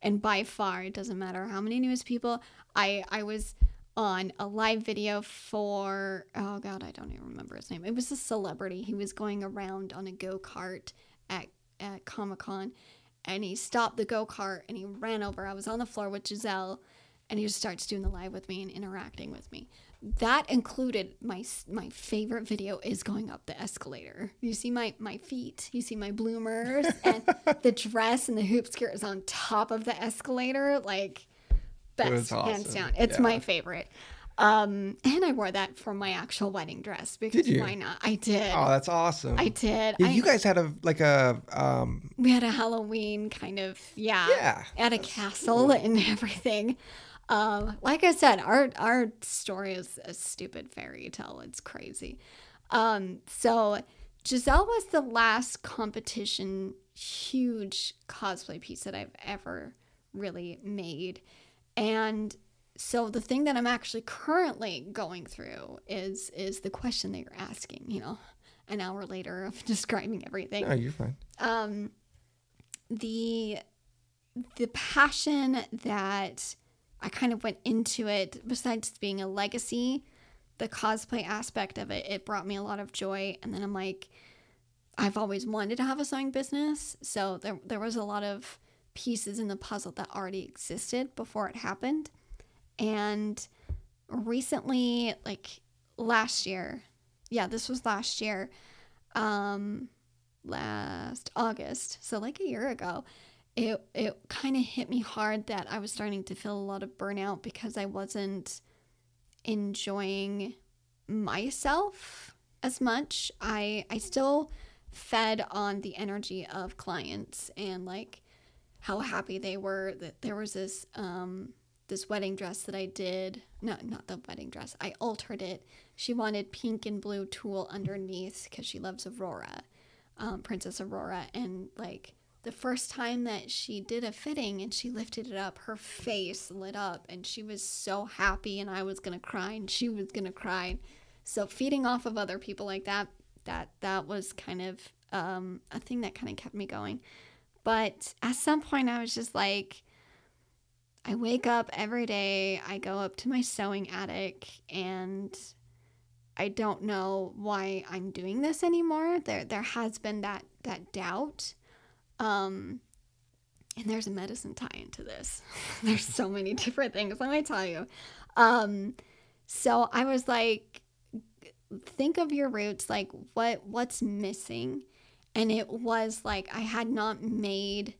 And by far, it doesn't matter how many news people, I, I was on a live video for, oh God, I don't even remember his name. It was a celebrity. He was going around on a go kart at, at Comic Con and he stopped the go kart and he ran over. I was on the floor with Giselle and he just starts doing the live with me and interacting with me. That included my my favorite video is going up the escalator. You see my my feet, you see my bloomers, and the dress and the hoop skirt is on top of the escalator. Like best hands down. It's Yeah. my favorite. Um, and I wore that for my actual wedding dress because Did you? why not? I did. Oh, that's awesome. I did. Yeah, I, you guys had a like a um we had a Halloween kind of yeah, Yeah, at a castle and everything. Um, like I said, our our story is a stupid fairy tale. It's crazy. Um, so Giselle was the last competition huge cosplay piece that I've ever really made, and so the thing that I'm actually currently going through is is the question that you're asking. You know, an hour later of describing everything No, you're fine. um, the the passion that I kind of went into it, besides being a legacy, the cosplay aspect of it, it brought me a lot of joy. And then I'm like, I've always wanted to have a sewing business, so there there was a lot of pieces in the puzzle that already existed before it happened. And recently, like last year, yeah, this was last year. Um, last August, so like a year ago, it it kind of hit me hard that I was starting to feel a lot of burnout because I wasn't enjoying myself as much. I I still fed on the energy of clients and like how happy they were that there was this um this wedding dress that I did. No, not the wedding dress. I altered it. She wanted pink and blue tulle underneath because she loves Aurora, um, Princess Aurora. And like the first time that she did a fitting and she lifted it up, her face lit up and she was so happy. And I was going to cry and she was going to cry. So feeding off of other people like that, that, that was kind of um, a thing that kind of kept me going. But at some point, I was just like, I wake up every day, I go up to my sewing attic, and I don't know why I'm doing this anymore. There there has been that that doubt. Um and there's a medicine tie into this. there's so many different things, let me tell you. Um so I was like think of your roots like what what's missing and it was like I had not made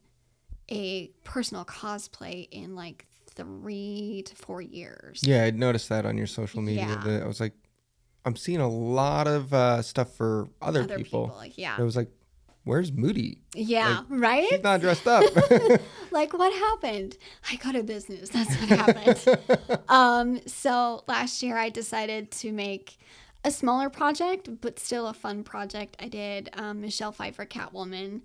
a personal cosplay in like three to four years. Yeah, I noticed that on your social media. Yeah. That I was like, I'm seeing a lot of uh, stuff for other, Other people. people, yeah. I was like, where's Moody? Yeah, She's right? not dressed up. like what happened? I got a business. That's what happened. um, so last year I decided to make a smaller project, but still a fun project. I did um, Michelle Pfeiffer Catwoman,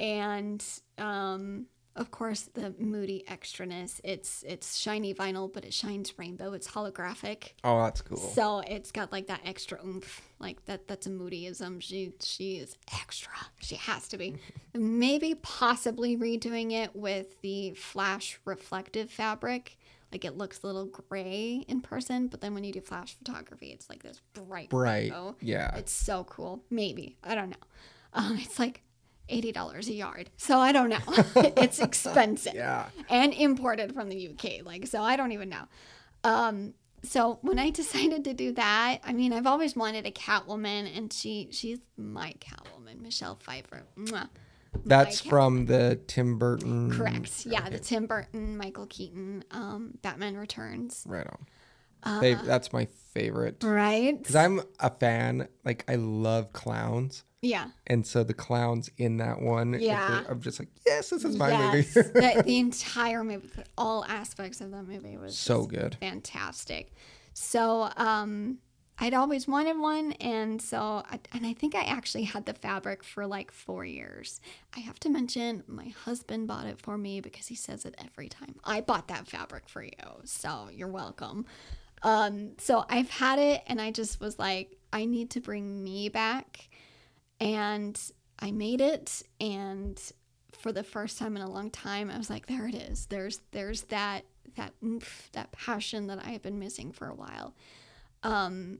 and um, of course the moody extraness. It's it's shiny vinyl, but it shines rainbow. It's holographic. oh, that's cool. So it's got like that extra oomph, like that. That's a Moodyism. She she is extra. She has to be. Maybe possibly redoing it with the flash reflective fabric. Like it looks a little gray in person, but then when you do flash photography, it's like this bright. Bright. rainbow. Yeah. It's so cool. Maybe I don't know. Um, it's like eighty dollars a yard, so I don't know. it's expensive Yeah. and imported from the UK. Like, so I don't even know. Um, so when I decided to do that, I mean, I've always wanted a Catwoman, and she she's my Catwoman, Michelle Pfeiffer. Mwah. That's from the Tim Burton. Correct. Yeah, the Tim Burton, Michael Keaton, um, Batman Returns. Right on. Fav- that's my favorite Right? because I'm a fan. Like I love clowns, yeah. and so the clowns in that one, Yeah. I'm just like, yes, this is my yes. movie. the, the entire movie, all aspects of that movie was so good. fantastic. So, um, I'd always wanted one, and so, I, and I think I actually had the fabric for like four years. I have to mention, my husband bought it for me because he says it every time. I bought that fabric for you, so you're welcome. Um, so I've had it, and I just was like, I need to bring me back, and I made it, and for the first time in a long time, I was like, there it is. There's there's that that oomph, that passion that I have been missing for a while. Um,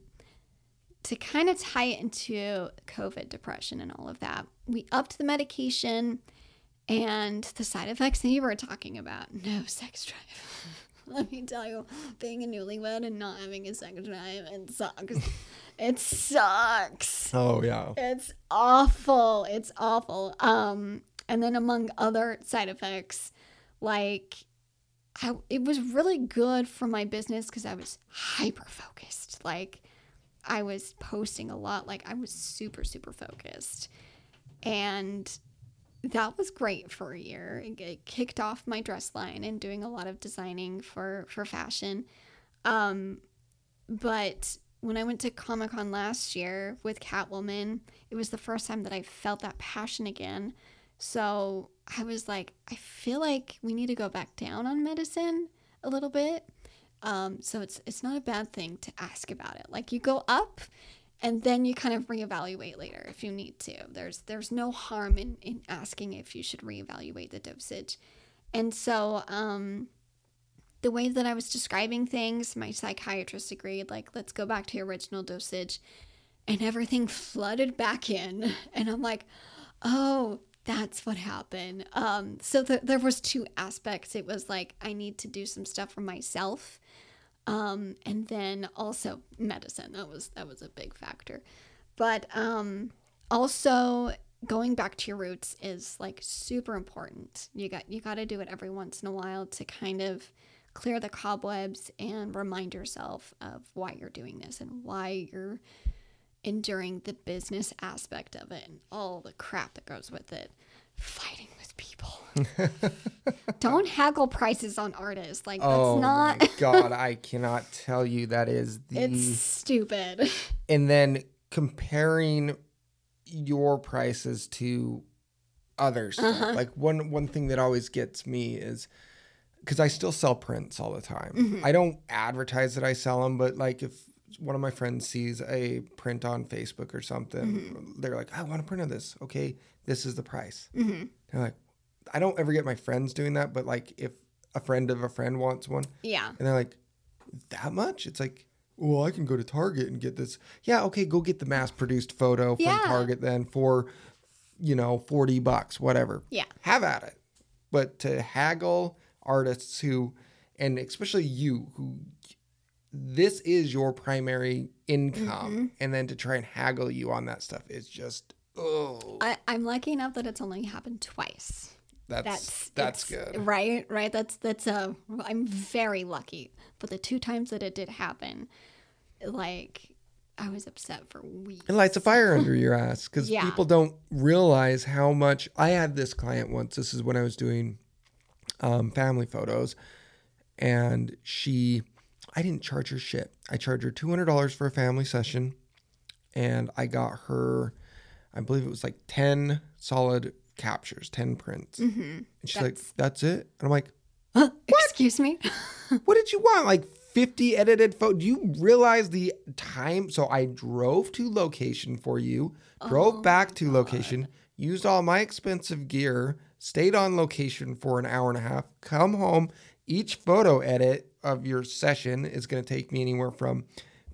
to kind of tie it into COVID depression and all of that, we upped the medication and the side effects that you were talking about. No sex drive. Let me tell you, being a newlywed and not having a sex drive, it sucks. it sucks. Oh yeah. It's awful. It's awful. Um, and then among other side effects, like I, it was really good for my business because I was hyper focused. Like I was posting a lot. Like I was super super focused, and that was great for a year. It, it kicked off my dress line and doing a lot of designing for for fashion. Um, but when I went to Comic Con last year with Catwoman, it was the first time that I felt that passion again. So I was like, I feel like we need to go back down on medicine a little bit. Um, so it's it's not a bad thing to ask about it. Like you go up and then you kind of reevaluate later if you need to. There's there's no harm in, in asking if you should reevaluate the dosage. And so um the way that I was describing things, my psychiatrist agreed, like, let's go back to your original dosage. And everything flooded back in. And I'm like, oh, that's what happened. Um, so th- there was two aspects. It was like, I need to do some stuff for myself. Um, and then also medicine. That was that was a big factor. But um, also going back to your roots is like super important. You got you got to do it every once in a while to kind of clear the cobwebs and remind yourself of why you're doing this and why you're enduring the business aspect of it and all the crap that goes with it. Fighting with people. Don't haggle prices on artists. Like that's oh not my god, I cannot tell you that is the it's stupid. and then comparing your prices to others. Uh-huh. Like one one thing that always gets me is because I still sell prints all the time. Mm-hmm. I don't advertise that I sell them, but like if one of my friends sees a print on Facebook or something, Mm-hmm. they're like, "I want a print of this." Okay, this is the price. Mm-hmm. They're like, I don't ever get my friends doing that, but like if a friend of a friend wants one, Yeah. and they're like, that much? It's like, well, I can go to Target and get this. Yeah, okay, go get the mass produced photo from Yeah. Target then for, you know, 40 bucks, whatever. Yeah. Have at it. But to haggle artists who, and especially you, who this is your primary income, Mm-hmm. and then to try and haggle you on that stuff is just, oh, I, I'm lucky enough that it's only happened twice. that's That's that's, good. Right, right. That's that's a. I'm very lucky. But the two times that it did happen, like I was upset for weeks. It lights a fire under your ass because Yeah. people don't realize how much. I had this client once. This is when I was doing um, family photos, and she, I didn't charge her shit. I charged her two hundred dollars for a family session, and I got her, I believe it was like ten solid captures, ten prints. Mm-hmm. And she's like, "That's it," and I'm like, "What? Excuse me. what did you want? Like 50 edited photos? Do you realize the time? So I drove to location for you, drove back to location, used all my expensive gear, stayed on location for an hour and a half, come home. Each photo edit of your session is going to take me anywhere from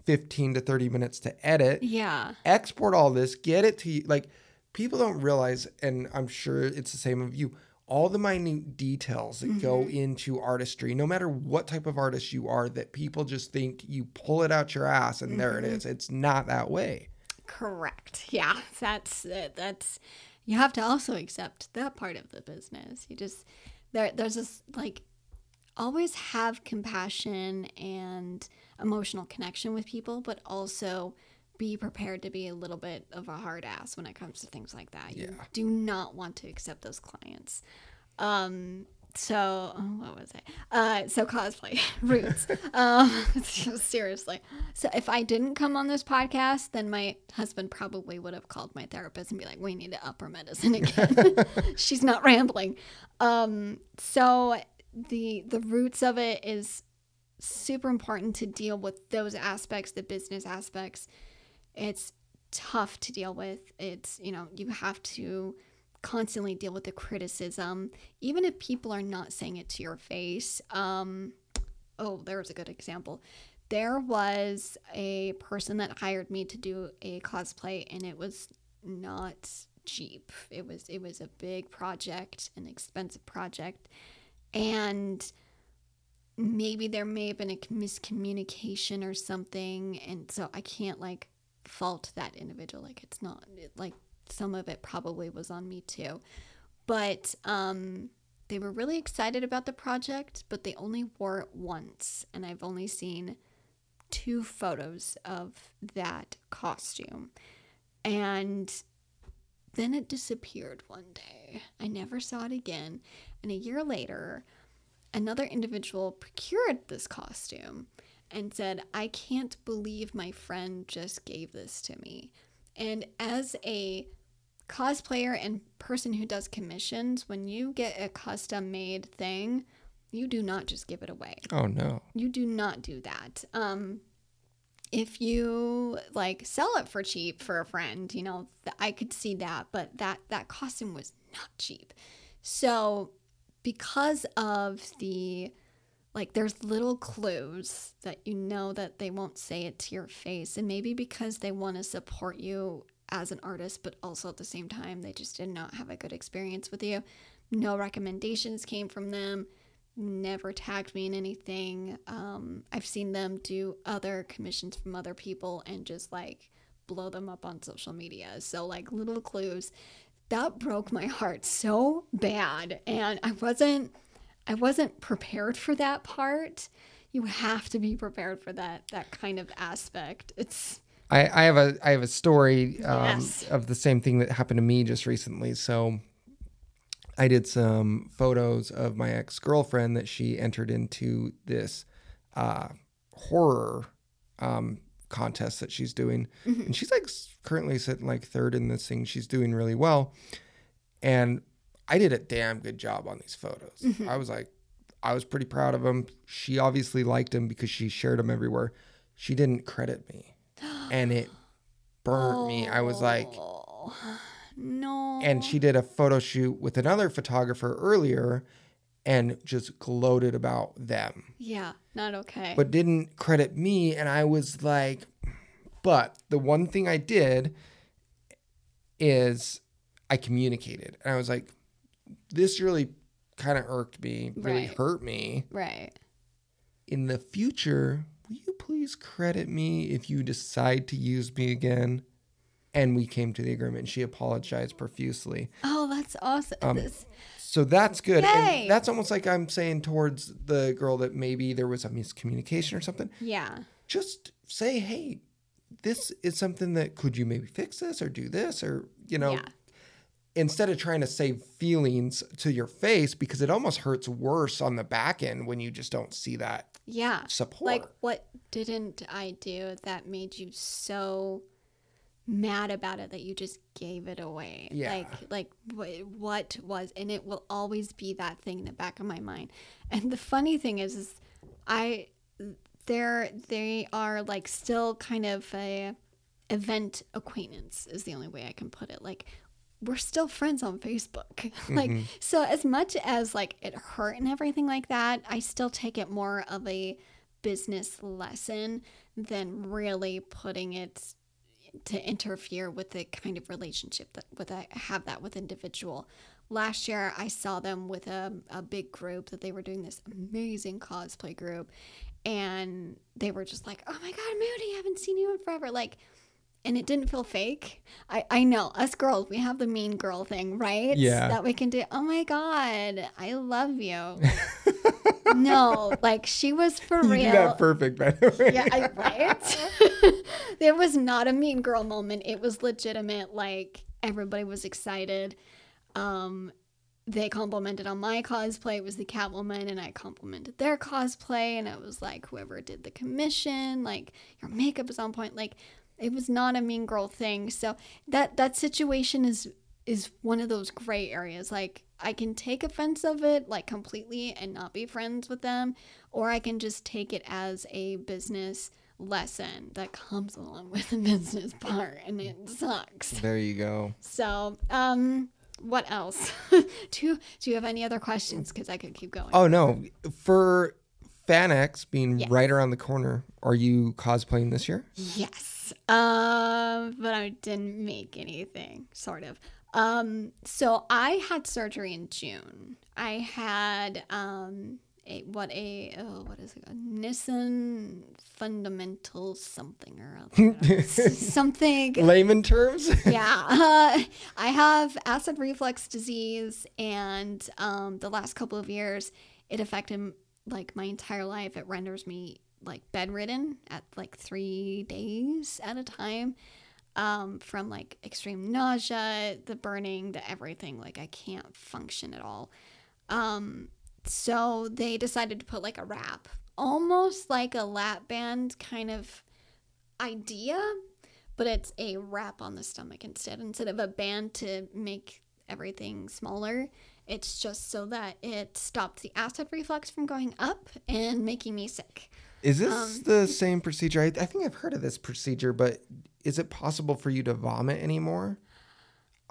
15 to 30 minutes to edit yeah. export all this, get it to you. Like people don't realize, and I'm sure it's the same of you. All the minute details that go mm-hmm. into artistry, no matter what type of artist you are, that people just think you pull it out your ass and there it mm-hmm. is. It's not that way. Correct. Yeah. That's. That's. You have to also accept that part of the business. You just there. There's this like. always have compassion and emotional connection with people, but also be prepared to be a little bit of a hard ass when it comes to things like that. You Yeah. do not want to accept those clients. Um, so what was it? Uh, so cosplay roots. um, seriously. So if I didn't come on this podcast, then my husband probably would have called my therapist and be like, "We need to up her medicine again. She's not rambling." Um, so the the roots of it is super important to deal with those aspects, the business aspects. It's tough to deal with. It's, you know, you have to constantly deal with the criticism, even if people are not saying it to your face. Um, oh, there's a good example. There was a person that hired me to do a cosplay, and it was not cheap. It was it was a big project, an expensive project, and maybe there may have been a miscommunication or something and so i can't like fault that individual like it's not like some of it probably was on me too. But um they were really excited about the project but they only wore it once and i've only seen two photos of that costume. And then it disappeared one day. I never saw it again. And a year later another individual procured this costume and said, I can't believe my friend just gave this to me. And as a cosplayer and person who does commissions, when you get a custom made thing, you do not just give it away. Oh no. You do not do that. Um, if you like sell it for cheap for a friend, you know, th- I could see that, but that that costume was not cheap. So because of the like there's little clues that you know that they won't say it to your face and maybe because they want to support you as an artist but also at the same time they just did not have a good experience with you. No recommendations came from them never tagged me in anything. Um, i've seen them do other commissions from other people and just like blow them up on social media. So like little clues. That broke my heart so bad and i wasn't i wasn't prepared for that part. You have to be prepared for that that kind of aspect. It's I, I have a I have a story um, Yes. of the same thing that happened to me just recently. So I did some photos of my ex girlfriend that she entered into this uh, horror um, contest that she's doing, and she's like currently sitting like third in this thing. She's doing really well, and I did a damn good job on these photos. I was like, I was pretty proud of them. She obviously liked them because she shared them everywhere. She didn't credit me, and it burnt me. I was like, oh, no. And she did a photo shoot with another photographer earlier and just gloated about them. Yeah not okay. But didn't credit me and i was like but the one thing i did is i communicated. And i was like this really kind of irked me really Right. hurt me right. in the future please credit me if you decide to use me again and we came to the agreement and she apologized profusely oh that's awesome Um, This- So that's good. Yay. And that's almost like I'm saying towards the girl that maybe there was a miscommunication or something. yeah Just say, hey, this is something that could you maybe fix this or do this or, you know, Yeah. instead of trying to save feelings to your face because it almost hurts worse on the back end when you just don't see that yeah support. Like, what didn't I do that made you so mad about it that you just gave it away? Yeah. Like, like wh- what was, and it will always be that thing in the back of my mind. And the funny thing is, is I, they're, they are like still kind of a event acquaintance is the only way I can put it. Like, we're still friends on Facebook. like, mm-hmm. so as much as like it hurt and everything like that, I still take it more of a business lesson than really putting it to interfere with the kind of relationship that with I have that with individual. Last year, I saw them with a, a big group that they were doing this amazing cosplay group, and they were just like, "Oh my god, Moody, I haven't seen you in forever!" Like, and it didn't feel fake. I I know us girls, we have the mean girl thing, right? Yeah. that we can do. Oh my god, I love you. no, like she was for You real. that perfect, by the way. yeah, I, right. it was not a mean girl moment. It was legitimate. Like everybody was excited. Um, they complimented on my cosplay. It was the Catwoman, and I complimented their cosplay. And it was like whoever did the commission, like your makeup is on point. Like it was not a mean girl thing. So that that situation is is one of those gray areas. Like I can take offense of it like completely and not be friends with them, or I can just take it as a business lesson that comes along with the business part and it sucks. There you go. So, um what else? do you, do you have any other questions cuz I could keep going. Oh no, for FanX being Yes. right around the corner, are you cosplaying this year? Yes. Um, but I didn't make anything, sort of. Um, so I had surgery in June. I had um a what a oh, what is it? A Nissen fundamental something or other. something Layman terms? yeah uh, i have acid reflux disease and um, the last couple of years it affected like my entire life it renders me like bedridden at like three days at a time um, from like extreme nausea the burning the everything like i can't function at all um, so they decided to put like a wrap almost like a lap band kind of idea but it's a wrap on the stomach instead. Instead of a band to make everything smaller, it's just so that it stops the acid reflux from going up and making me sick. Is this Um, the same procedure? I, I think I've heard of this procedure, but is it possible for you to vomit anymore?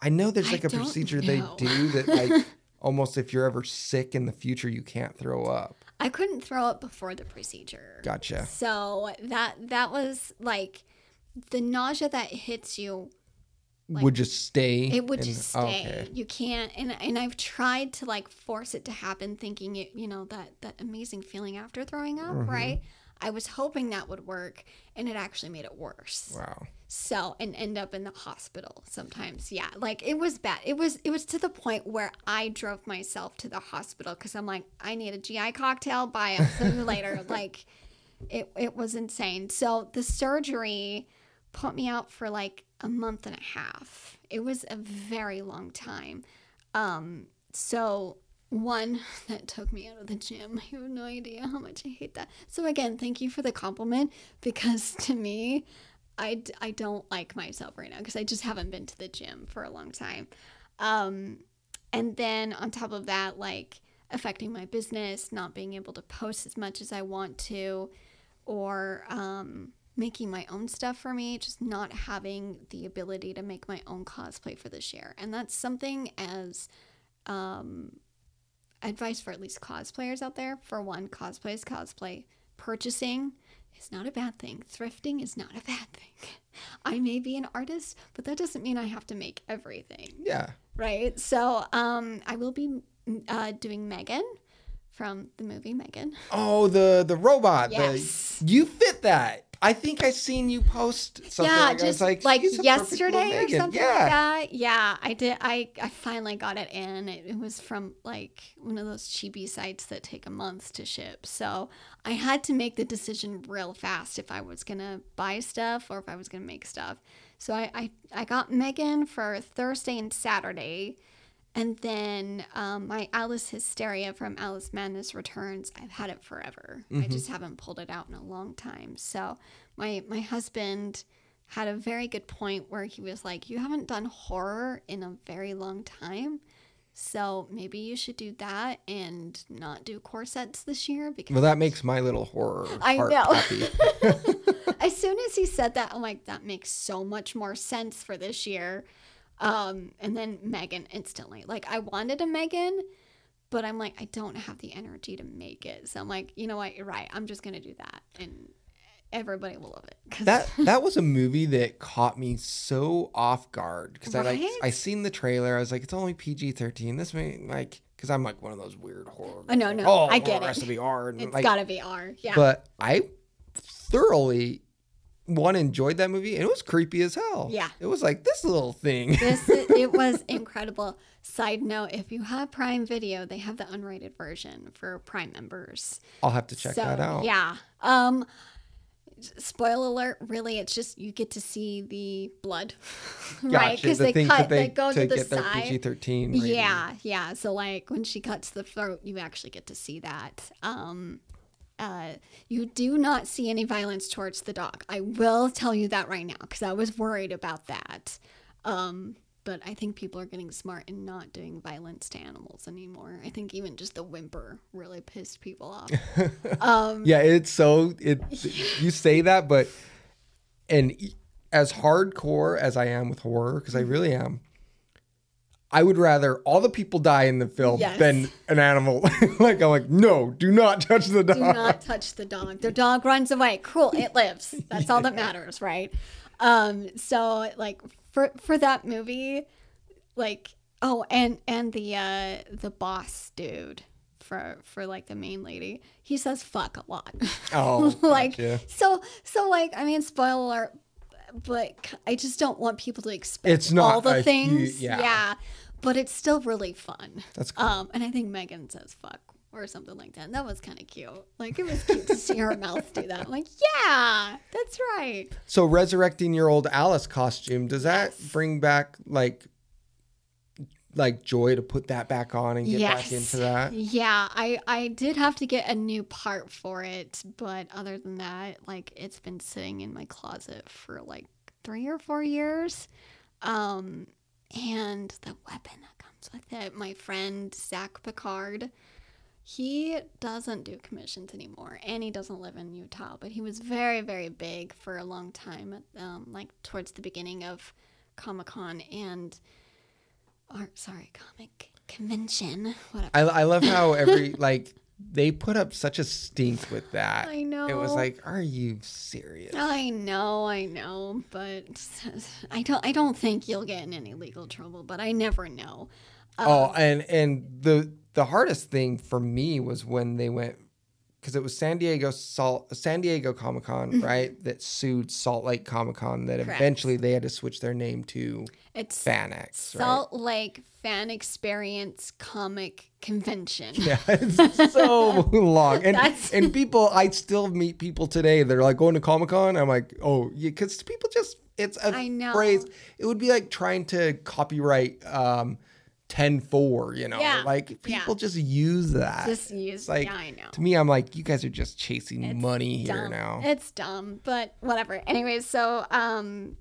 I know there's like a procedure know. they do that, like, almost if you're ever sick in the future, you can't throw up. I couldn't throw up before the procedure. Gotcha. So that that was like the nausea that hits you Like, would just stay. it would and- just oh, stay okay. you can't and and i've tried to like force it to happen thinking it you know that that amazing feeling after throwing up Mm-hmm. right i was hoping that would work and it actually made it worse Wow. so and end up in the hospital sometimes yeah like it was bad it was it was to the point where i drove myself to the hospital because i'm like i need a gi cocktail see you later like it, it was insane so the surgery put me out for like a month and a half. It was a very long time. Um so one that took me out of the gym i have no idea how much i hate that. So again thank you for the compliment because to me I, I don't like myself right now because I just haven't been to the gym for a long time. Um, and then on top of that, like affecting my business, not being able to post as much as I want to, or um, making my own stuff for me, just not having the ability to make my own cosplay for this year. And that's something as um, advice for at least cosplayers out there. For one, cosplay is cosplay. Purchasing is not a bad thing. Thrifting is not a bad thing. I may be an artist, but that doesn't mean I have to make everything, Yeah. right? So, um, I will be uh, doing Megan from the movie Megan. Oh, the the robot. the- Yes. you fit that. I think I seen you post something yeah, like, that. I was just like, like, "She's a perfect little yesterday or Megan." something yeah. like that. Yeah, I did. I I finally got it in. It, it was from like one of those chibi sites that take a month to ship. So I had to make the decision real fast if I was gonna buy stuff or if I was gonna make stuff. So I I, I got Megan for Thursday and Saturday. And then um, my Alice Hysteria from Alice Madness Returns, I've had it forever. I just haven't pulled it out in a long time. So my my husband had a very good point where he was like, "You haven't done horror in a very long time, so maybe you should do that and not do corsets this year because." Well, that makes my little horror I heart know. happy. as soon as he said that, I'm like, that makes so much more sense for this year. Um, and then Megan instantly. Like I wanted a Megan, but I'm like, I don't have the energy to make it. So I'm like, you know what, you're right. I'm just gonna do that. And everybody will love it. that that was a movie that caught me so off guard because I like I seen the trailer. I was like, it's only PG thirteen. This may like because I'm like one of those weird horror. Oh, no, no, like, oh, I get it. has to be hard. and, it's like, gotta be R. Yeah. But I thoroughly one enjoyed that movie and it was creepy as hell. Yeah. It was like this little thing. This it was incredible. Side note: If you have Prime Video, they have the unrated version for Prime members. I'll have to check so that out. yeah. Um, spoiler alert: Really, it's just you get to see the blood, right? Because The they cut, that they, go to to the side. PG-13. Yeah, yeah. So like when she cuts the throat, you actually get to see that. Um, uh, you do not see any violence towards the dog. I will tell you that right now because I was worried about that. Um, but I think people are getting smart and not doing violence to animals anymore. I think even just the whimper really pissed people off. um, Yeah, it's so it you say that, but and as hardcore as I am with horror, because I Mm-hmm. really am, I would rather all the people die in the film Yes. than an animal. like I'm like, no, do not touch the dog. do not touch the dog. The dog runs away. Cool, it lives. That's all that matters, right? Um, so like for for that movie, like oh, and and the uh the boss dude for for like the main lady, he says fuck a lot. Oh, like gotcha. so so like I mean spoiler alert, but I just don't want people to expect It's not all the things. yeah. yeah, but it's still really fun. That's cool. Um, and I think Megan says fuck or something like that. And that was kind of cute. Like it was cute to see her mouth do that. I'm like, yeah, that's right. So resurrecting your old Alice costume, does that bring back like like joy to put that back on and get back into that? Yeah, I I did have to get a new part for it, but other than that, like it's been sitting in my closet for like 3 or 4 years. Um and the weapon that comes with it, my friend Zach Picard, he doesn't do commissions anymore and he doesn't live in Utah, but he was very very big for a long time um like towards the beginning of Comic-Con and or sorry, comic convention. Whatever. I, I love how every like they put up such a stink with that. I know. It was like, are you serious? I know, I know, but I don't. I don't think you'll get in any legal trouble, but I never know. oh, um, and and the the hardest thing for me was when they went because it was San Diego Salt San Diego Comic Con, right? That sued Salt Lake Comic Con. That Mm-hmm. Correct. eventually they had to switch their name to It's FanX. Right? Salt Lake Fan Experience Comic Convention. Yeah, it's so long, and That's- and people, I still meet people today. They're like going to Comic Con. I'm like, oh, yeah, because people just it's a I know. phrase. It would be like trying to copyright um, 10-4, You know, Yeah, like yeah. people just use that. Just use. Like yeah, I know. to me, I'm like, you guys are just chasing money here now. It's dumb, but whatever. Anyways, so um,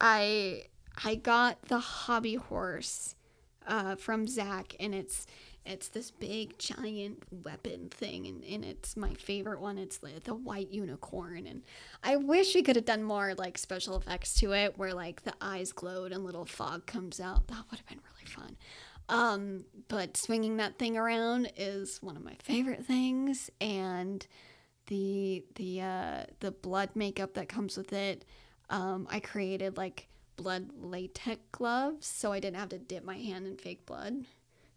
I I got the hobby horse uh, from Zach, and it's it's this big giant weapon thing, and, and it's my favorite one. It's the, the white unicorn, and I wish we could have done more like special effects to it, where like the eyes glowed and little fog comes out. That would have been really fun. Um, but swinging that thing around is one of my favorite things, and the the uh, the blood makeup that comes with it. Um, I created like blood latex gloves, so I didn't have to dip my hand in fake blood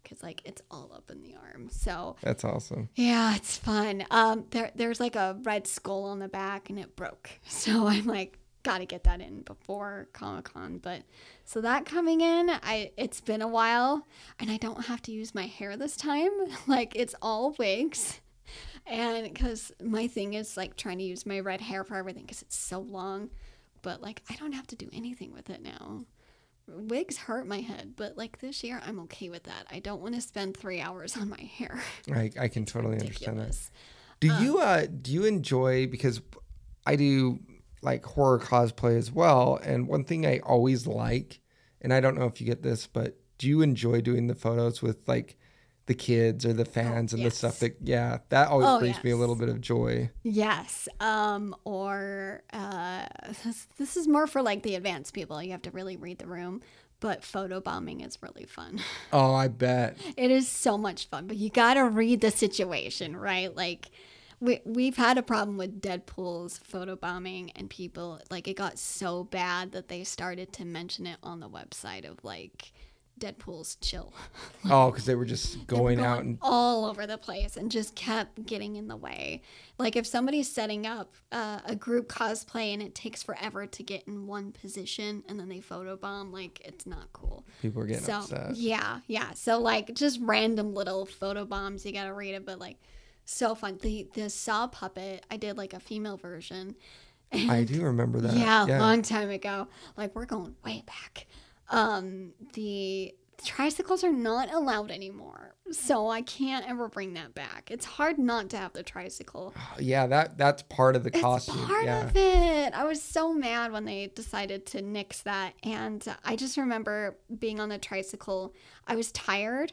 because like it's all up in the arm. So That's awesome. yeah, it's fun. Um, there there's like a red skull on the back, and it broke. So I'm like, gotta get that in before Comic Con. But so that coming in, I it's been a while, and I don't have to use my hair this time. Like it's all wigs. And because my thing is like trying to use my red hair for everything because it's so long, but like I don't have to do anything with it now. Wigs hurt my head, but like this year I'm okay with that. I don't want to spend three hours on my hair. I, I can totally understand that. Do you uh do you enjoy because I do like horror cosplay as well and one thing I always like and I don't know if you get this but do you enjoy doing the photos with like the kids or the fans and the stuff that yeah that always Oh, brings me a little bit of joy. Yes. Um, or uh, this, this is more for like the advanced people. You have to really read the room. But photo bombing is really fun. Oh, I bet. It is so much fun, but you gotta read the situation, right? Like, we we've had a problem with Deadpool's photo bombing, and people like it got so bad that they started to mention it on the website of like Deadpool's chill. Oh, because they were just were going out and all over the place and just kept getting in the way. Like if somebody's setting up uh, a group cosplay and it takes forever to get in one position and then they photobomb, like it's not cool. people are getting so upset. yeah, yeah. So like just random little photo bombs, you gotta read it, but like so fun. The the saw puppet, I did like a female version. I do remember that. Yeah, a long time ago. Like we're going way back. Um, the tricycles are not allowed anymore, so I can't ever bring that back. It's hard not to have the tricycle. yeah, that that's part of the It's costume. part yeah. of it. I was so mad when they decided to nix that, and I just remember being on the tricycle. I was tired,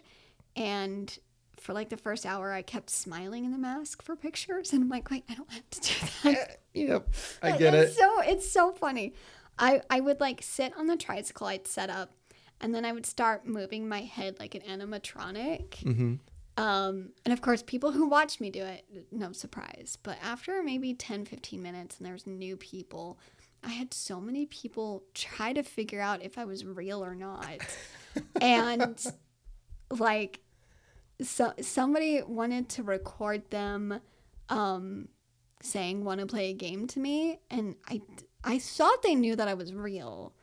and for like the first hour, I kept smiling in the mask for pictures, and I'm like, wait, I don't have to do that. Yep, I get it's it. So it's so funny. I I would like sit on the tricycle I'd set up, and then I would start moving my head like an animatronic. hmm Um, and of course, people who watch me do it, no surprise. But after maybe 10, 15 minutes, and there's new people, I had so many people try to figure out if I was real or not. and like, so somebody wanted to record them um, saying, want to play a game to me. And I, I thought they knew that I was real.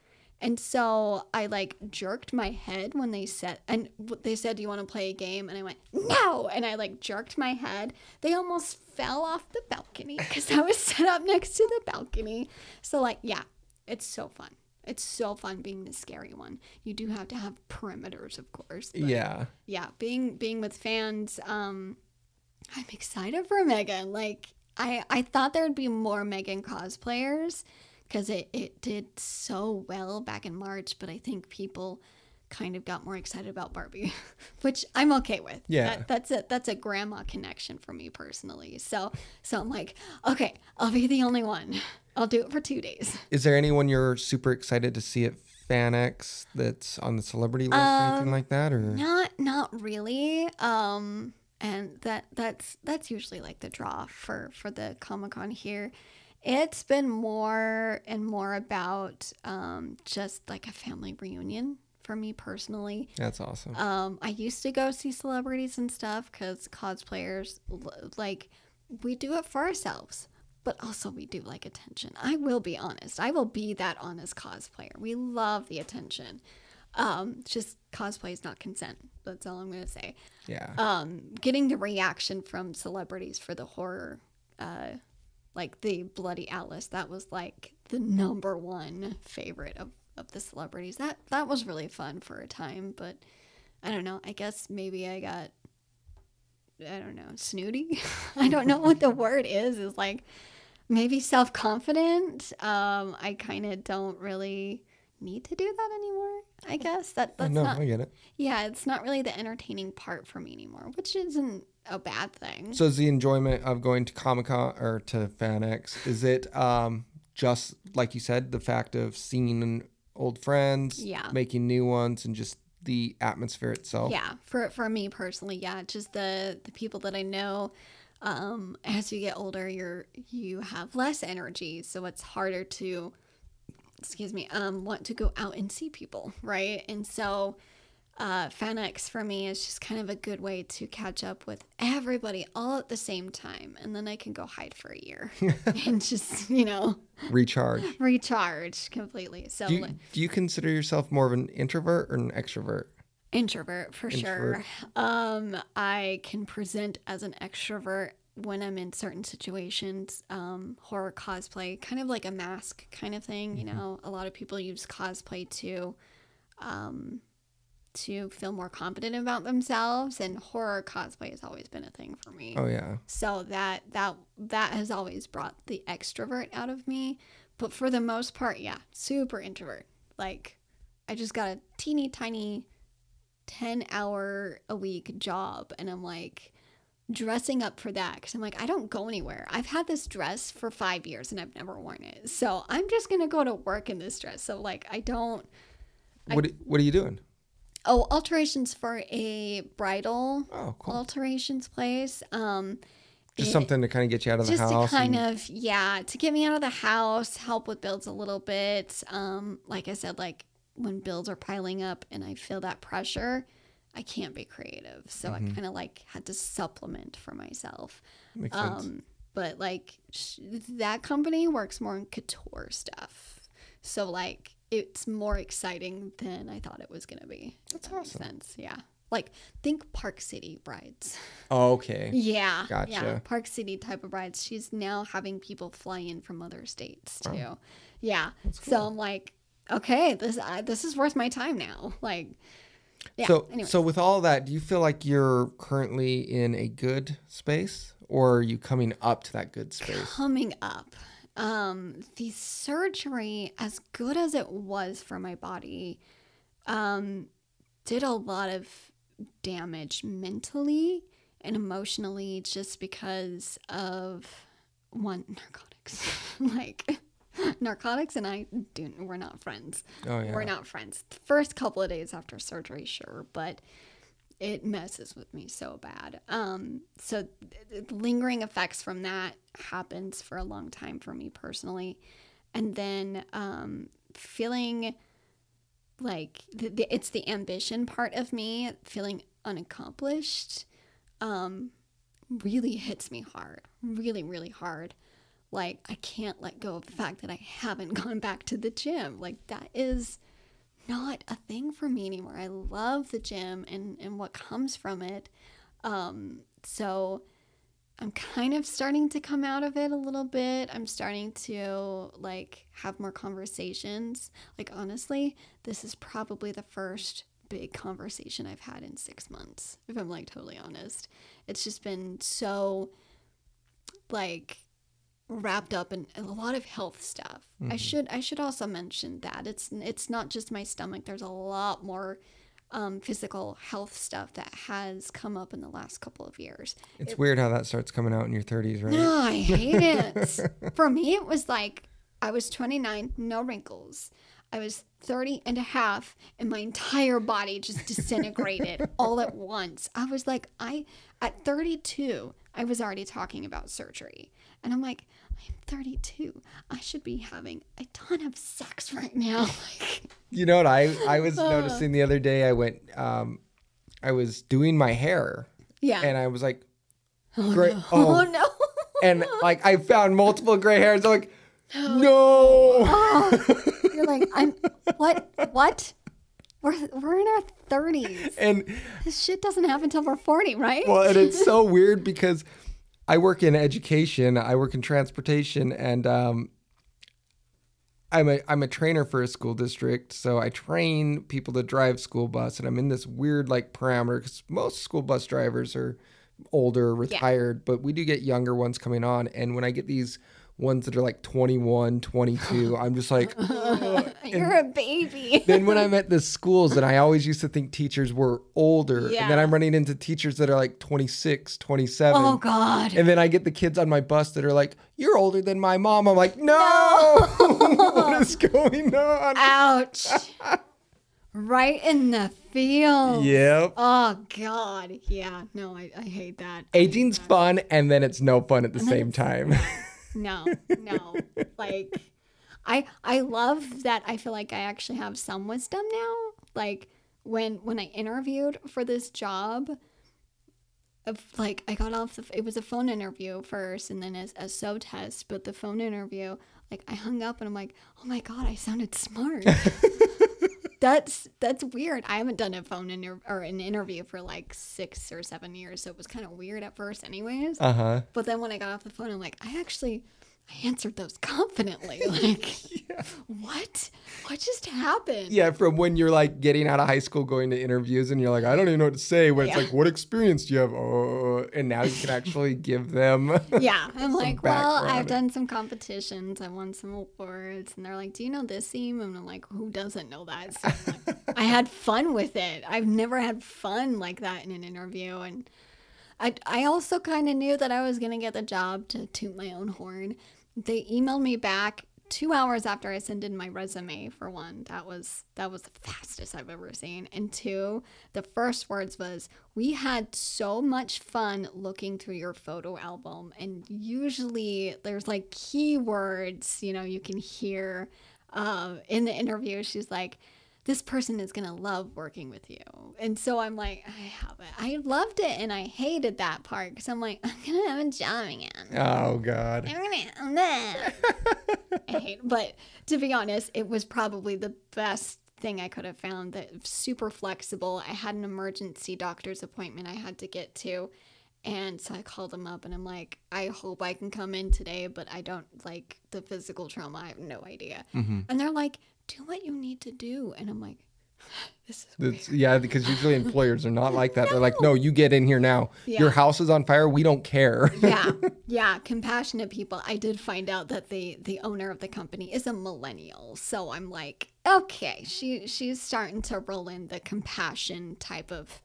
And so I like jerked my head when they said, and they said, Do you want to play a game? And I went, No. And I like jerked my head. They almost fell off the balcony because I was set up next to the balcony. So, like, yeah, it's so fun. It's so fun being the scary one. You do have to have perimeters, of course. but Yeah. yeah being being with fans um i'm excited for megan like i i thought there would be more megan cosplayers because it it did so well back in march but i think people kind of got more excited about barbie which i'm okay with Yeah. that, that's a that's a grandma connection for me personally so so i'm like okay i'll be the only one i'll do it for two days Is there anyone you're super excited to see at FanX that's on the celebrity list or anything Um, like that? Or Not not really. Um and that that's that's usually like the draw for for the Comic-Con here. It's been more and more about um just like a family reunion for me personally. that's awesome. Um I used to go see celebrities and stuff cuz cosplayers like we do it for ourselves. But also, we do like attention. I will be honest. I will be that honest cosplayer. We love the attention. Um, just cosplay is not consent. That's all I'm gonna say. yeah. Um, getting the reaction from celebrities for the horror, uh, like the Bloody Alice, that was like the number one favorite of, of the celebrities. That that was really fun for a time, but I don't know. I guess maybe I got I don't know, snooty. I don't know what the word is. Is like maybe self confident. Um, I kind of don't really need to do that anymore. I guess that that's know, not I get it. yeah, it's not really the entertaining part for me anymore, which isn't a bad thing. So is the enjoyment of going to Comic Con or to FanX, is it um, just like you said, the fact of seeing old friends, Yeah. making new ones, and just the atmosphere itself? Yeah, for for me personally, yeah, just the the people that I know. Um, as you get older, you're you have less energy, so it's harder to, excuse me, um, want to go out and see people, right? And so, uh, FanX for me is just kind of a good way to catch up with everybody all at the same time, and then I can go hide for a year and just you know Recharge. recharge completely. So Do you, do you consider yourself more of an introvert or an extrovert? Introvert for Introvert. sure. Um, I can present as an extrovert when I'm in certain situations. Um, horror cosplay, kind of like a mask kind of thing. You know, a lot of people use cosplay to, um, to feel more confident about themselves, and horror cosplay has always been a thing for me. Oh yeah. So that that that has always brought the extrovert out of me. But for the most part, yeah, super introvert. Like I just got a teeny tiny 10 hour a week job and I'm like dressing up for that cuz I'm like I don't go anywhere. I've had this dress for 5 years and I've never worn it. So I'm just going to go to work in this dress. So like I don't What What are you doing? Oh, alterations for a bridal Oh, cool. alterations place. Um Just it- something to kind of get you out of the just house. to kind and- of yeah to get me out of the house help with builds a little bit um like i said like when bills are piling up and I feel that pressure, I can't be creative. So I kind of like had to supplement for myself. Makes sense. Um, but like sh- that company works more in couture stuff. So like it's more exciting than I thought it was gonna be. That's that awesome. Sense. Yeah. Like think Park City brides. Oh, okay. Yeah. Yeah. Gotcha. Park City type of brides. She's now having people fly in from other states too. Yeah. So I'm like, okay, this I, this is worth my time now. Like, yeah. so, anyway. so with all that, do you feel like you're currently in a good space, or are you coming up to that good space? coming up um the surgery as good as it was for my body um did a lot of damage mentally and emotionally just because of one narcotics like narcotics and i do we're not friends. Oh yeah. we're not friends. First couple of days after surgery sure but it messes with me so bad. Um so lingering effects from that happens for a long time for me personally. And then um feeling like the, the, it's the ambition part of me feeling unaccomplished um really hits me hard really really hard like i can't let go of the fact that i haven't gone back to the gym. Like that is not a thing for me anymore. I love the gym and and what comes from it. Um so i'm kind of starting to come out of it a little bit. I'm starting to like have more conversations. Like honestly this is probably the first big conversation i've had in six months if i'm like totally honest. It's just been so like wrapped up in a lot of health stuff. I should I should also mention that it's it's not just my stomach. There's a lot more um, physical health stuff that has come up in the last couple of years. It's weird how that starts coming out in your 30s, right? No, I hate it. For me, it was like I was 29, no wrinkles. I was 30 and a half, and my entire body just disintegrated all at once. I was like, I, at 32, I was already talking about surgery. And I'm like, I'm 32. I should be having a ton of sex right now. You know what I I Uh. was noticing the other day? I went, um, I was doing my hair, yeah. and I was like, great. oh, Oh, no. and like I found multiple gray hairs. I'm like, no. Oh, you're like, I'm, what? What? We're, we're in our 30s. and This shit doesn't happen until we're 40, right? well, and it's so weird because I work in education, I work in transportation, and um, I'm a I'm a trainer for a school district, so I train people to drive school bus, and I'm in this weird like parameter because most school bus drivers are older, retired, but we do get younger ones coming on, and when I get these ones that are like 21, 22, I'm just like. You're a baby. then when I'm at the schools, and I always used to think teachers were older, and then I'm running into teachers that are like 26, 27. Oh God. And then I get the kids on my bus that are like, "You're older than my mom." I'm like, "No, what is going on?" Ouch. right in the field. Yep. Oh God. Yeah. No, I, I hate that. Aging's fun, and then it's no fun at the same time. No, no. like I I love that I feel like I actually have some wisdom now. Like when when I interviewed for this job of like I got off the it was a phone interview first and then as a so test, but the phone interview like I hung up and I'm like, "Oh my god, I sounded smart." that's that's weird. I haven't done a phone inter- or an interview for like 6 or 7 years, so it was kind of weird at first anyways. Uh huh. But then when I got off the phone, I'm like, I actually, I answered those confidently. Like, what? What just happened? Yeah, from when you're like getting out of high school, going to interviews, and you're like, "I don't even know what to say." When it's like, "What experience do you have?" Oh, and now you can actually give them. Yeah, I'm like, well, I've done some competitions, I won some awards, and they're like, "Do you know this theme?" And I'm like, "Who doesn't know that?" So like, I had fun with it. I've never had fun like that in an interview, and I I also kind of knew that I was gonna get the job to toot my own horn. They emailed me back two hours after I sent in my resume. For one, that was that was the fastest I've ever seen, and two, the first words was, "We had so much fun looking through your photo album." And usually there's like keywords, you know, you can hear uh, in the interview. She's like. This person is gonna love working with you. And so I'm like, I have it. I loved it and I hated that part because I'm like, I'm gonna have a job again. Oh God. I'm gonna no. I hate, but to be honest, it was probably the best thing I could have found. That super flexible. I had an emergency doctor's appointment I had to get to, and so I called them up and I'm like, I hope I can come in today, but I don't like the physical trauma. I have no idea. Mm-hmm. And they're like, do what you need to do. And I'm like, this is. Yeah, because usually employers are not like that. They're like, no, you get in here now. Yeah. Your house is on fire. We don't care. yeah, yeah, compassionate people. I did find out that the the owner of the company is a millennial, so I'm like, okay, she she's starting to roll in the compassion type of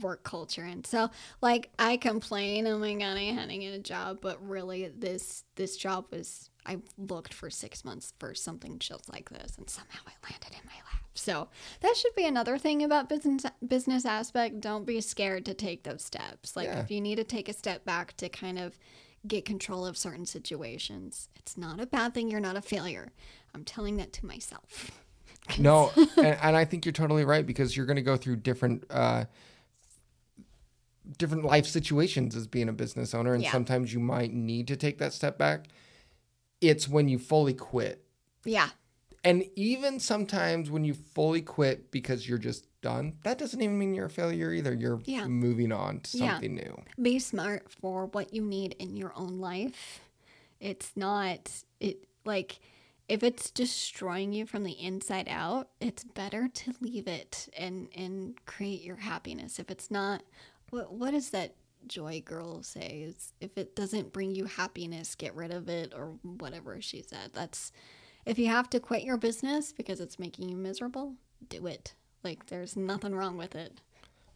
work culture, and so like I complain, oh my god, I'm having a job, but really this this job was I looked for six months for something just like this, and somehow it landed in my lap. So that should be another thing about business business aspect. Don't be scared to take those steps. Like Yeah. if you need to take a step back to kind of get control of certain situations, it's not a bad thing. You're not a failure. I'm telling that to myself. No, and, and I think you're totally right because you're going to go through different uh, different life situations as being a business owner, and Yeah. sometimes you might need to take that step back. It's when you fully quit, Yeah. and even sometimes when you fully quit because you're just done, that doesn't even mean you're a failure either. You're Yeah. moving on to Yeah. something new. Be smart for what you need in your own life. It's not it like if it's destroying you from the inside out, it's better to leave it and and create your happiness. If it's not what what is that joy girl says, if it doesn't bring you happiness, get rid of it or whatever she said. That's if you have to quit your business because it's making you miserable, do it. Like there's nothing wrong with it.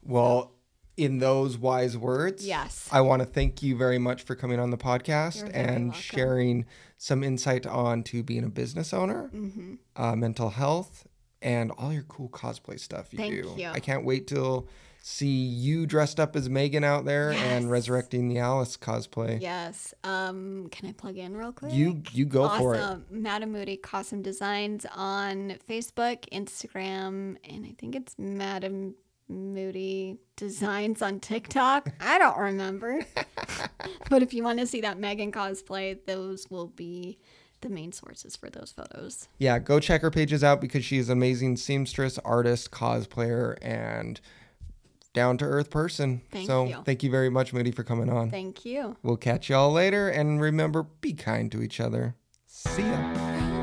Well, in those wise words, Yes. I want to thank you very much for coming on the podcast and welcome. sharing some insight on to being a business owner, Mhm. uh, mental health, and all your cool cosplay stuff you Thank do. you. I can't wait till see you dressed up as Megan out there and resurrecting the Alice cosplay. Yes. Um, can I plug in real quick? You you go for it. awesome. Madam Moody Custom Designs on Facebook, Instagram, and I think it's Madam Moody Designs on TikTok. I don't remember. but if you want to see that Megan cosplay, those will be the main sources for those photos. Yeah, go check her pages out because she is an amazing seamstress, artist, cosplayer, and down to earth person. Thank so you. thank you very much, Moody, for coming on. Thank you. We'll catch y'all later and remember be kind to each other. See ya.